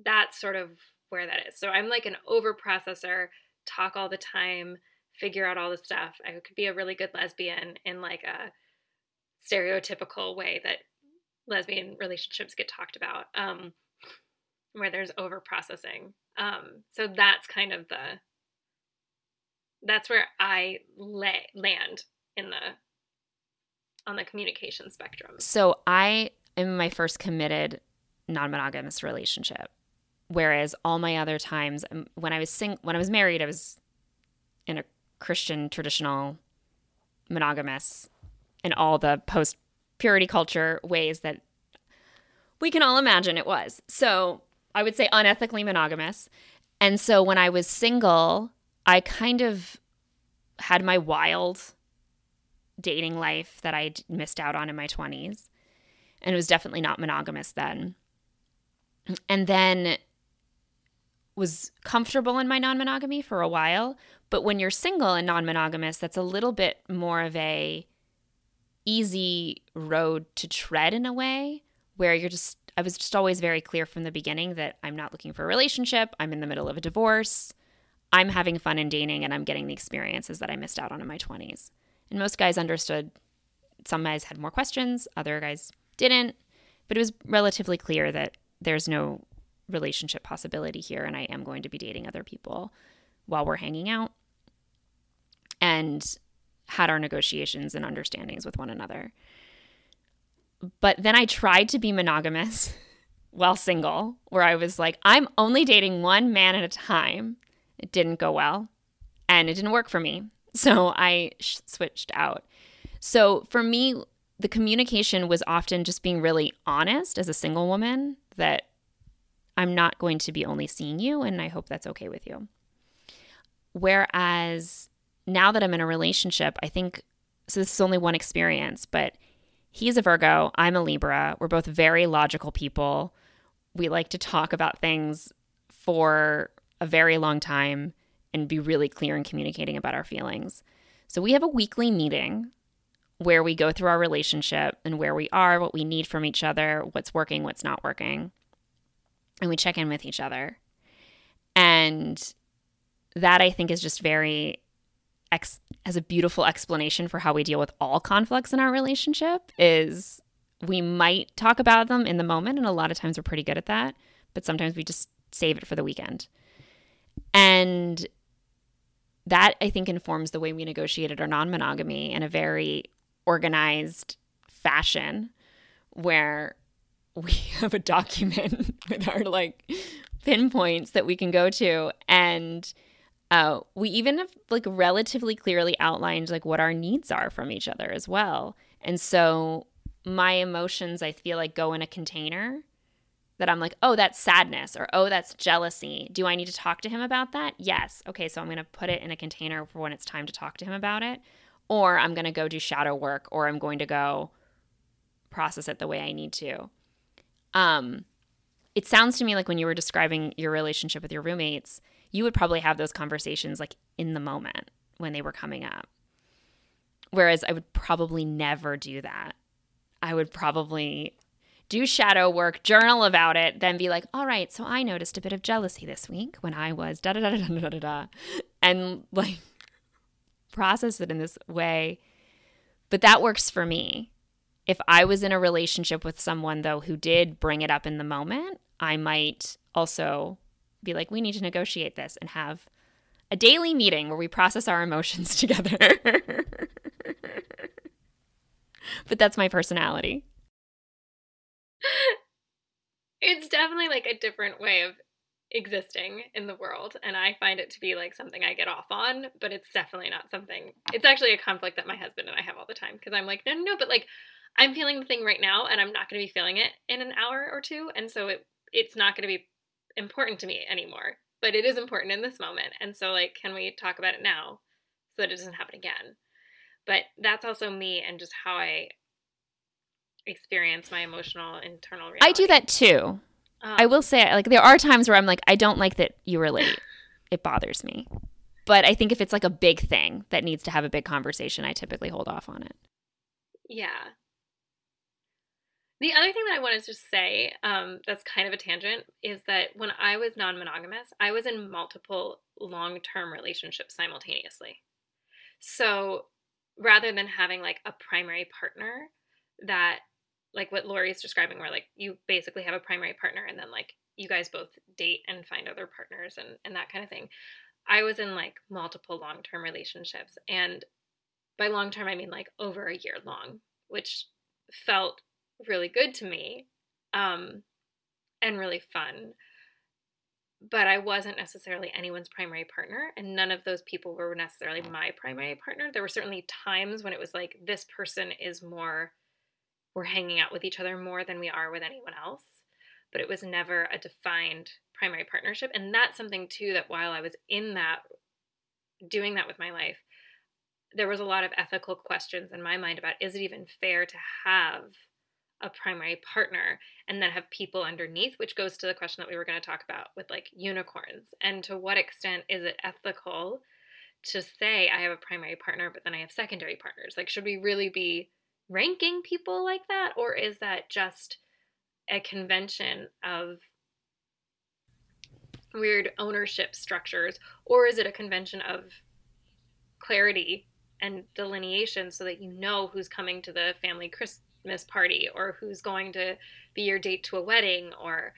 that's sort of where that is. So I'm like an over processor, talk all the time, figure out all the stuff. I could be a really good lesbian in like a stereotypical way that lesbian relationships get talked about, um, where there's over processing. Um, so that's kind of the that's where I lay, land in the on the communication spectrum. So I am my first committed non-monogamous relationship. Whereas all my other times um, when I was sing when I was married, I was in a Christian traditional monogamous and all the post purity culture ways that we can all imagine it was. So I would say unethically monogamous. And so when I was single, I kind of had my wild dating life that I missed out on in my 20s. And it was definitely not monogamous then. And then was comfortable in my non monogamy for a while. But when you're single and non monogamous, that's a little bit more of a easy road to tread in a way where you're just I was just always very clear from the beginning that I'm not looking for a relationship. I'm in the middle of a divorce. I'm having fun in dating and I'm getting the experiences that I missed out on in my 20s. And most guys understood. Some guys had more questions, other guys didn't. But it was relatively clear that there's no relationship possibility here and I am going to be dating other people while we're hanging out. And had our negotiations and understandings with one another. But then I tried to be monogamous (laughs) while single, where I was like, I'm only dating one man at a time. It didn't go well and it didn't work for me. (laughs) So I sh- switched out. So for me, the communication was often just being really honest as a single woman that I'm not going to be only seeing you and I hope that's okay with you. Whereas now that I'm in a relationship, I think so this is only one experience, but he's a Virgo, I'm a Libra. We're both very logical people. We like to talk about things for a very long time and be really clear in communicating about our feelings. So we have a weekly meeting where we go through our relationship and where we are, what we need from each other, what's working, what's not working. And we check in with each other. And that I think is just very ex- as a beautiful explanation for how we deal with all conflicts in our relationship is we might talk about them in the moment and a lot of times we're pretty good at that but sometimes we just save it for the weekend. And that i think informs the way we negotiated our non-monogamy in a very organized fashion where we (laughs) have a document (laughs) with our like pinpoints that we can go to and uh, we even have like relatively clearly outlined like what our needs are from each other as well. And so my emotions, I feel like go in a container that I'm like, oh, that's sadness or oh, that's jealousy. Do I need to talk to him about that? Yes. Okay, so I'm going to put it in a container for when it's time to talk to him about it. Or I'm going to go do shadow work or I'm going to go process it the way I need to. Um, it sounds to me like when you were describing your relationship with your roommates, you would probably have those conversations like in the moment when they were coming up. Whereas I would probably never do that. I would probably do shadow work, journal about it, then be like, all right, so I noticed a bit of jealousy this week when I was da da da da da da da, and like (laughs) process it in this way. But that works for me. If I was in a relationship with someone, though, who did bring it up in the moment, I might also be like, we need to negotiate this and have a daily meeting where we process our emotions (laughs) together. but that's my personality. It's definitely like a different way of existing in the world and I find it to be like something I get off on, but it's definitely not something. It's actually a conflict that my husband and I have all the time because I'm like, no, no, no, but like I'm feeling the thing right now and I'm not going to be feeling it in an hour or two and so it it's not going to be important to me anymore, but it is important in this moment. And so, like, can we talk about it now so that it doesn't happen again? But that's also me and just how I experience my emotional internal reality. I do that too. Um, I will say, like, there are times where I'm like, I don't like that you were late. (laughs) it bothers me. But I think if it's like a big thing that needs to have a big conversation, I typically hold off on it. Yeah. The other thing that I wanted to say, um, that's kind of a tangent, is that when I was non monogamous, I was in multiple long term relationships simultaneously. So rather than having like a primary partner that, like what Lurie is describing, where like you basically have a primary partner and then like you guys both date and find other partners and, and that kind of thing. I was in like multiple long term relationships. And by long term, I mean like over a year long, which felt really good to me um, and really fun. But I wasn't necessarily anyone's primary partner, and none of those people were necessarily my primary partner. There were certainly times when it was like, this person is more, we're hanging out with each other more than we are with anyone else. but it was never a defined primary partnership. And that's something too that while I was in that, doing that with my life, there was a lot of ethical questions in my mind about is it even fair to have a primary partner and then have people underneath, which goes to the question that we were going to talk about with like unicorns. And to what extent is it ethical to say I have a primary partner, but then I have secondary partners? Like, should we really be ranking people like that? Or is that just a convention of weird ownership structures? Or is it a convention of clarity and delineation so that you know who's coming to the family Christmas party or who's going to be your date to a wedding or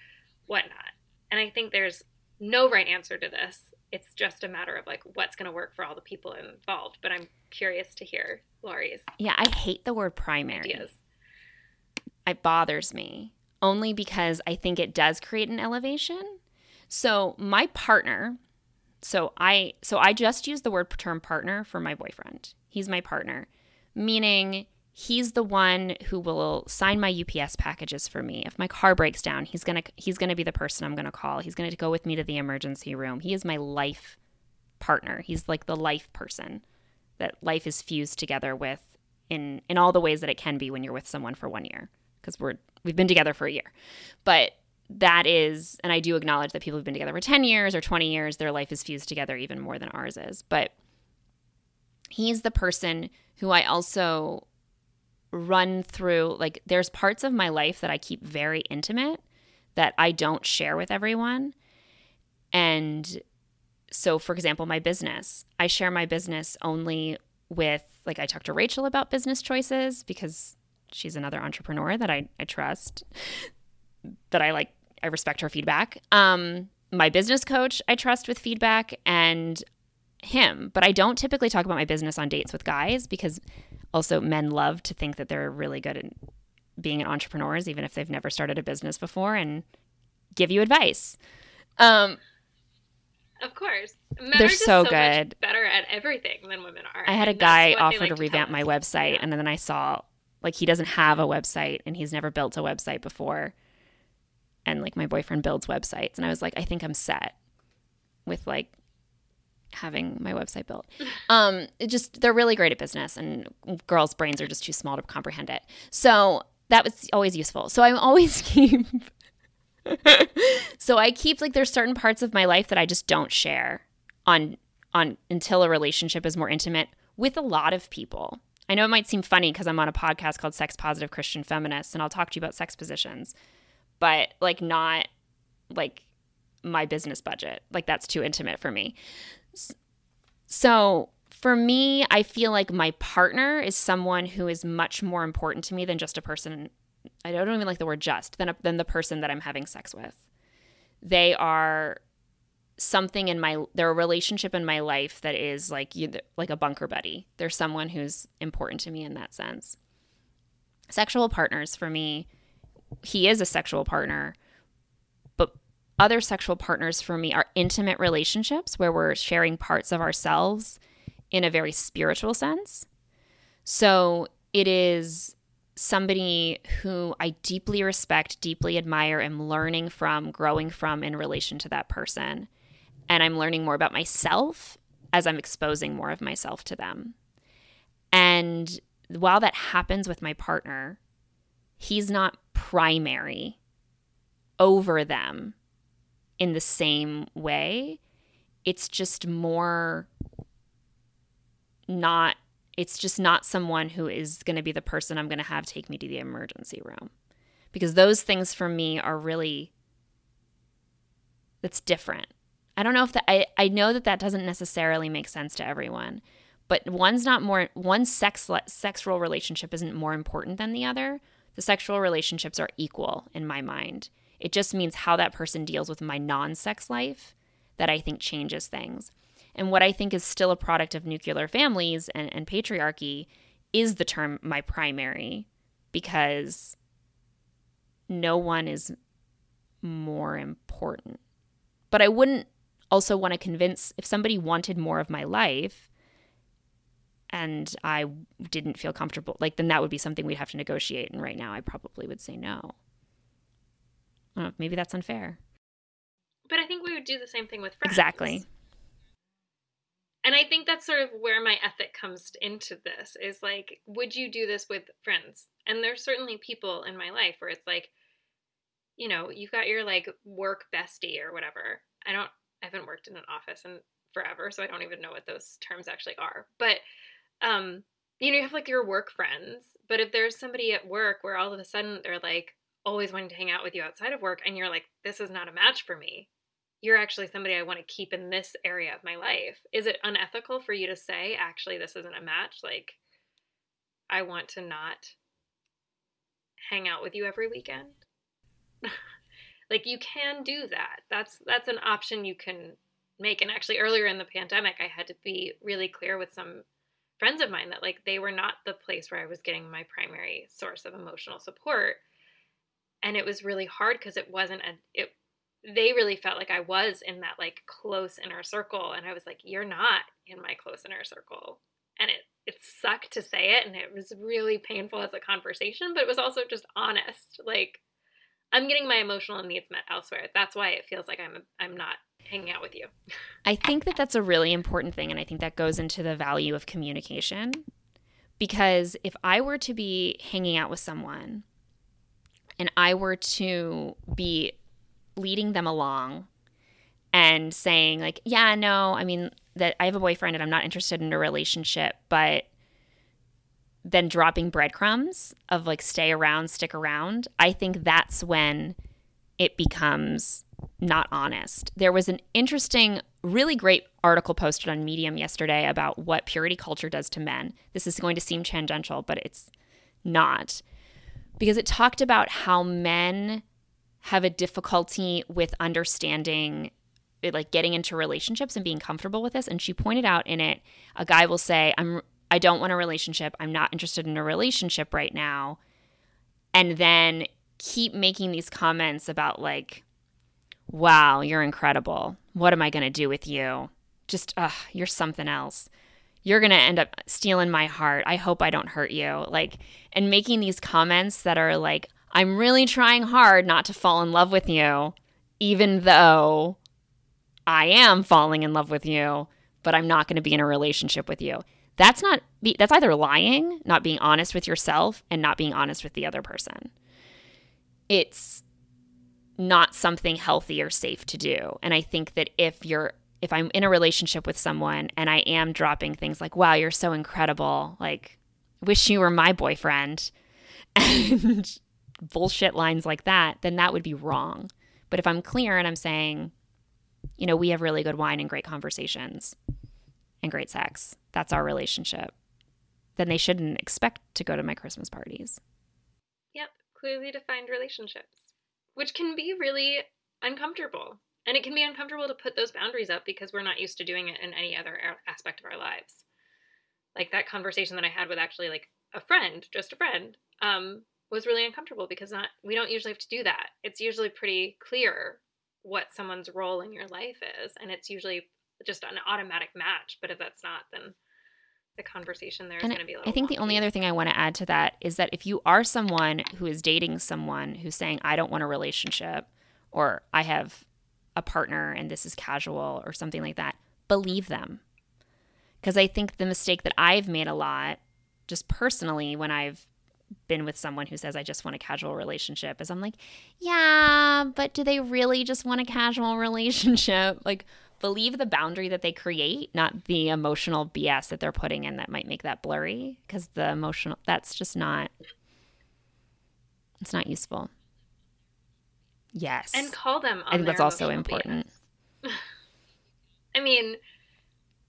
whatnot? And I think there's no right answer to this. It's just a matter of like what's going to work for all the people involved. But I'm curious to hear Lurie's. Yeah, I hate the word primary. Ideas. It bothers me only because I think it does create an elevation. So my partner, so I so I just use the word term partner for my boyfriend. He's my partner, meaning he's the one who will sign my UPS packages for me. If my car breaks down, he's going to he's going to be the person I'm going to call. He's going to go with me to the emergency room. He is my life partner. He's like the life person that life is fused together with in in all the ways that it can be when you're with someone for one year because we're we've been together for a year. But that is and I do acknowledge that people have been together for 10 years or 20 years, their life is fused together even more than ours is. But he's the person who I also run through like there's parts of my life that I keep very intimate that I don't share with everyone. And so for example, my business, I share my business only with like I talk to Rachel about business choices because she's another entrepreneur that I, I trust, (laughs) that I like, I respect her feedback. Um, my business coach, I trust with feedback and him, but I don't typically talk about my business on dates with guys because also men love to think that they're really good at being entrepreneurs, even if they've never started a business before and give you advice. Um, of course. Men They're so, so good. better at everything than women are. I had a guy offer like to revamp my website, yeah. and then I saw like he doesn't have a website and he's never built a website before. And like my boyfriend builds websites, and I was like, I think I'm set with like having my website built. (laughs) Um, it just they're really great at business, and girls' brains are just too small to comprehend it. So that was always useful. So I always (laughs) keep. so I keep like there's certain parts of my life that I just don't share on on until a relationship is more intimate with a lot of people. I know it might seem funny because I'm on a podcast called Sex Positive Christian Feminists and I'll talk to you about sex positions, but like not like my business budget. Like that's too intimate for me. So for me, I feel like my partner is someone who is much more important to me than just a person. I don't even like the word just than a, than the person that I'm having sex with. They are something in my their relationship in my life that is like you like a bunker buddy. There's someone who's important to me in that sense. Sexual partners for me, he is a sexual partner, other sexual partners for me are intimate relationships where we're sharing parts of ourselves in a very spiritual sense. So it is somebody who I deeply respect, deeply admire, am learning from, growing from in relation to that person and I'm learning more about myself as I'm exposing more of myself to them. And while that happens with my partner, he's not primary over them in the same way. It's just more not, it's just not someone who is going to be the person I'm going to have take me to the emergency room. Because those things for me are really, that's different. I don't know if that I, I know that that doesn't necessarily make sense to everyone, but one's not more one sex sexual relationship isn't more important than the other. The sexual relationships are equal in my mind. It just means how that person deals with my non-sex life that I think changes things. And what I think is still a product of nuclear families and, and patriarchy is the term my primary because no one is more important. But I wouldn't also want to convince if somebody wanted more of my life and I didn't feel comfortable, like then that would be something we'd have to negotiate. And right now, I probably would say no. Know, maybe that's unfair. But I think we would do the same thing with friends. Exactly. And I think that's sort of where my ethic comes into this is like, would you do this with friends? And there's certainly people in my life where it's like, you know, you've got your like work bestie or whatever. I don't, I haven't worked in an office in forever, so I don't even know what those terms actually are. But, um, you know, you have like your work friends, but if there's somebody at work where all of a sudden they're like always wanting to hang out with you outside of work and you're like, this is not a match for me, you're actually somebody I want to keep in this area of my life. Is it unethical for you to say, actually, this isn't a match? Like, I want to not hang out with you every weekend? (laughs) like you can do that. That's that's an option you can make. And actually earlier in the pandemic I had to be really clear with some friends of mine that like they were not the place where I was getting my primary source of emotional support. And it was really hard because it wasn't a it they really felt like I was in that like close inner circle and I was like you're not in my close inner circle. And it it sucked to say it and it was really painful as a conversation, but it was also just honest. Like I'm getting my emotional needs met elsewhere. That's why it feels like I'm I'm not hanging out with you. (laughs) I think that that's a really important thing and I think that goes into the value of communication. Because if I were to be hanging out with someone and I were to be leading them along and saying like, "Yeah, no, I mean that I have a boyfriend and I'm not interested in a relationship, but then dropping breadcrumbs of like stay around, stick around, I think that's when it becomes not honest. There was an interesting, really great article posted on Medium yesterday about what purity culture does to men. This is going to seem tangential, but it's not. Because it talked about how men have a difficulty with understanding like getting into relationships and being comfortable with this and she pointed out in it a guy will say I'm I don't want a relationship. I'm not interested in a relationship right now. And then keep making these comments about, like, wow, you're incredible. What am I going to do with you? Just, ugh, you're something else. You're going to end up stealing my heart. I hope I don't hurt you. Like, and making these comments that are like, I'm really trying hard not to fall in love with you, even though I am falling in love with you, but I'm not going to be in a relationship with you that's not that's either lying not being honest with yourself and not being honest with the other person it's not something healthy or safe to do and i think that if you're if i'm in a relationship with someone and i am dropping things like wow you're so incredible like wish you were my boyfriend (laughs) and bullshit lines like that then that would be wrong but if i'm clear and i'm saying you know we have really good wine and great conversations and great sex. That's our relationship. Then they shouldn't expect to go to my Christmas parties. Yep, clearly defined relationships, which can be really uncomfortable. And it can be uncomfortable to put those boundaries up because we're not used to doing it in any other aspect of our lives. Like that conversation that I had with actually like a friend, just a friend, um, was really uncomfortable because not we don't usually have to do that. It's usually pretty clear what someone's role in your life is, and it's usually just an automatic match. But if that's not, then the conversation there is going to be a little. I think wonky. the only other thing I want to add to that is that if you are someone who is dating someone who's saying, I don't want a relationship, or I have a partner and this is casual, or something like that, believe them. Because I think the mistake that I've made a lot, just personally, when I've been with someone who says I just want a casual relationship is I'm like, yeah, but do they really just want a casual (laughs) relationship? Like believe the boundary that they create, not the emotional BS that they're putting in that might make that blurry because the emotional that's just not it's not useful. Yes. And call them I think that's also important. (laughs) I mean,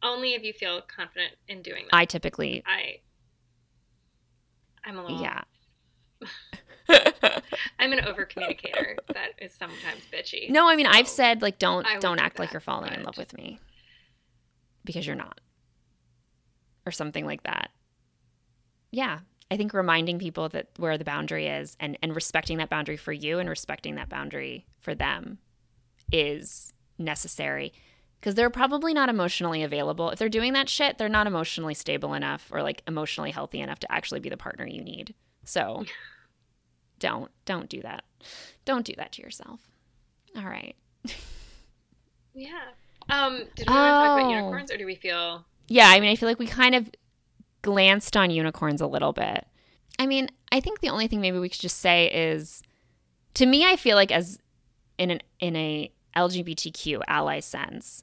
only if you feel confident in doing that. I typically I I'm a little Yeah. (laughs) (laughs) I'm an over communicator that is sometimes bitchy. No, I mean so I've said like don't don't do act like you're falling in love with me because you're not. Or something like that. Yeah. I think reminding people that where the boundary is and and respecting that boundary for you and respecting that boundary for them is necessary because they're probably not emotionally available. If they're doing that shit, they're not emotionally stable enough or like emotionally healthy enough to actually be the partner you need. So (sighs) don't don't do that. Don't do that to yourself. All right. Yeah. Um, did we want to talk about Oh. unicorns, or do we feel? Yeah, I mean, I feel like we kind of glanced on unicorns a little bit. I mean, I think the only thing maybe we could just say is, to me, I feel like as in an in a LGBTQ ally sense,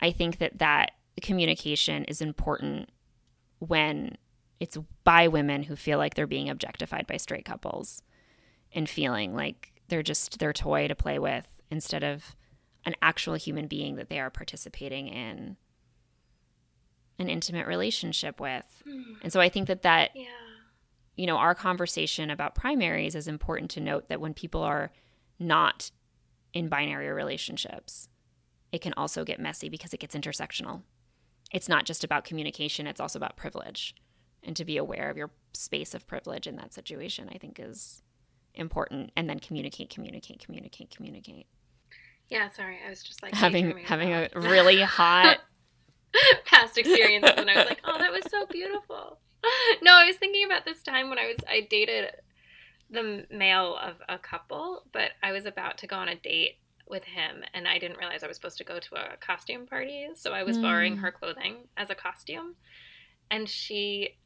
I think that that communication is important when it's by women who feel like they're being objectified by straight couples and feeling like they're just their toy to play with instead of an actual human being that they are participating in an intimate relationship with. Hmm. And so I think that that Yeah. you know, our conversation about primaries is important to note that when people are not in binary relationships, it can also get messy because it gets intersectional. It's not just about communication, it's also about privilege. And to be aware of your space of privilege in that situation, I think is important. And then communicate, communicate, communicate, communicate. Yeah. Sorry, I was just like having having a really hot (laughs) (laughs) past experiences, and I was like, oh, that was so (laughs) beautiful. No, I was thinking about this time when I was I dated the male of a couple, but I was about to go on a date with him, and I didn't realize I was supposed to go to a costume party, so I was borrowing Mm. her clothing as a costume, and she.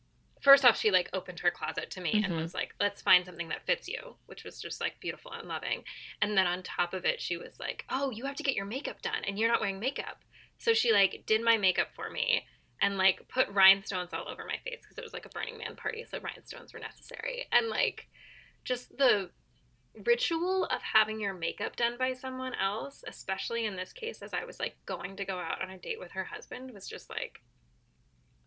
First off, she like opened her closet to me and Mhm. was like, "Let's find something that fits you," which was just like beautiful and loving. And then on top of it, she was like, "Oh, you have to get your makeup done, and you're not wearing makeup." So she like did my makeup for me and like put rhinestones all over my face because it was like a Burning Man party, so rhinestones were necessary. And like just the ritual of having your makeup done by someone else, especially in this case as I was like going to go out on a date with her husband was just like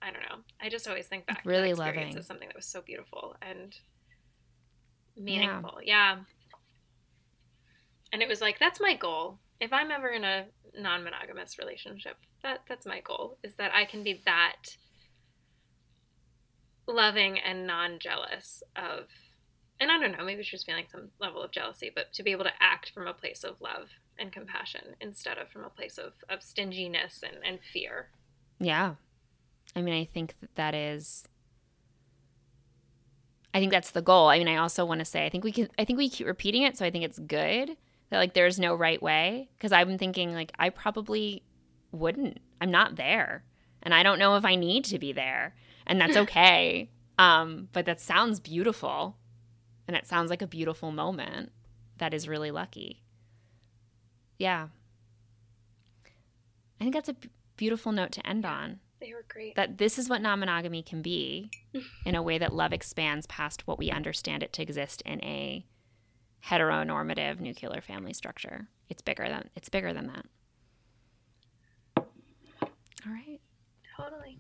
I don't know. I just always think back Really to that experience loving. as something that was so beautiful and meaningful. yeah. And it was like that's my goal. If I'm ever in a non-monogamous relationship, that that's my goal is that I can be that loving and non-jealous of and I don't know, maybe she was feeling some level of jealousy, but to be able to act from a place of love and compassion instead of from a place of, of stinginess and, and fear. Yeah. I mean, I think that that is I think that's the goal. I mean, I also want to say I think we can I think we keep repeating it, so I think it's good that like there's no right way because I've been thinking like I probably wouldn't. I'm not there. And I don't know if I need to be there. And that's (laughs) okay. um, but that sounds beautiful. And it sounds like a beautiful moment that is really lucky. Yeah. I think that's a beautiful note to end on They were great. that this is what non monogamy can be (laughs) in a way that love expands past what we understand it to exist in a heteronormative nuclear family structure. It's bigger than it's bigger than that. All right. Totally.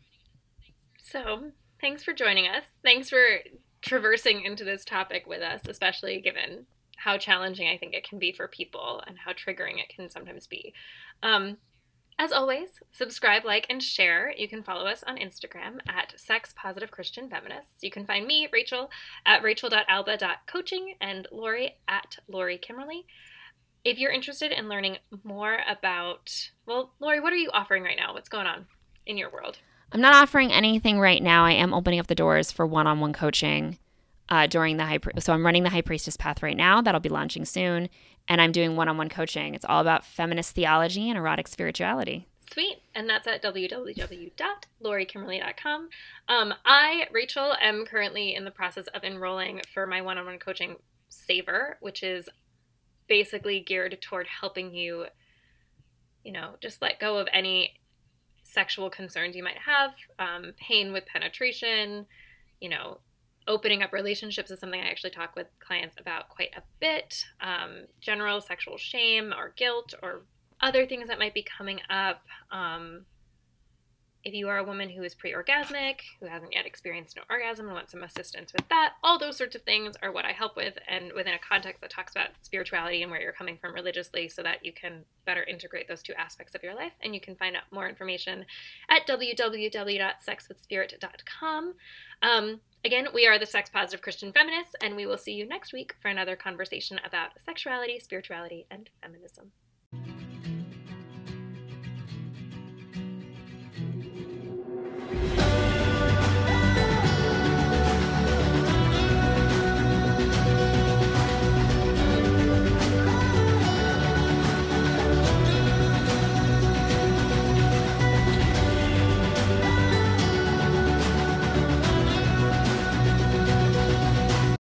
So, thanks for joining us. Thanks for traversing into this topic with us, especially given how challenging I think it can be for people and how triggering it can sometimes be. Um, as always, subscribe, like, and share. You can follow us on Instagram at Sex Positive Christian Feminists. You can find me, Rachel, at rachel.alba.coaching and Lurie at Lurie Kimmerle. If you're interested in learning more about, well, Lurie, what are you offering right now? What's going on in your world? I'm not offering anything right now. I am opening up the doors for one on one coaching uh, during the high. Pri- so I'm running the High Priestess Path right now. That'll be launching soon. And I'm doing one on one coaching. It's all about feminist theology and erotic spirituality. Sweet. And that's at www.luriekimmerle.com. Um, I, Rachel, am currently in the process of enrolling for my one on one coaching Savor, which is basically geared toward helping you, you know, just let go of any sexual concerns you might have, um, pain with penetration, you know, opening up relationships is something I actually talk with clients about quite a bit. Um, general sexual shame or guilt or other things that might be coming up. Um, if you are a woman who is pre orgasmic, who hasn't yet experienced an orgasm and wants some assistance with that, all those sorts of things are what I help with, and within a context that talks about spirituality and where you're coming from religiously so that you can better integrate those two aspects of your life. And you can find out more information at www.sexwithspirit.com. Um, again, we are the Sex Positive Christian Feminists, and we will see you next week for another conversation about sexuality, spirituality, and feminism.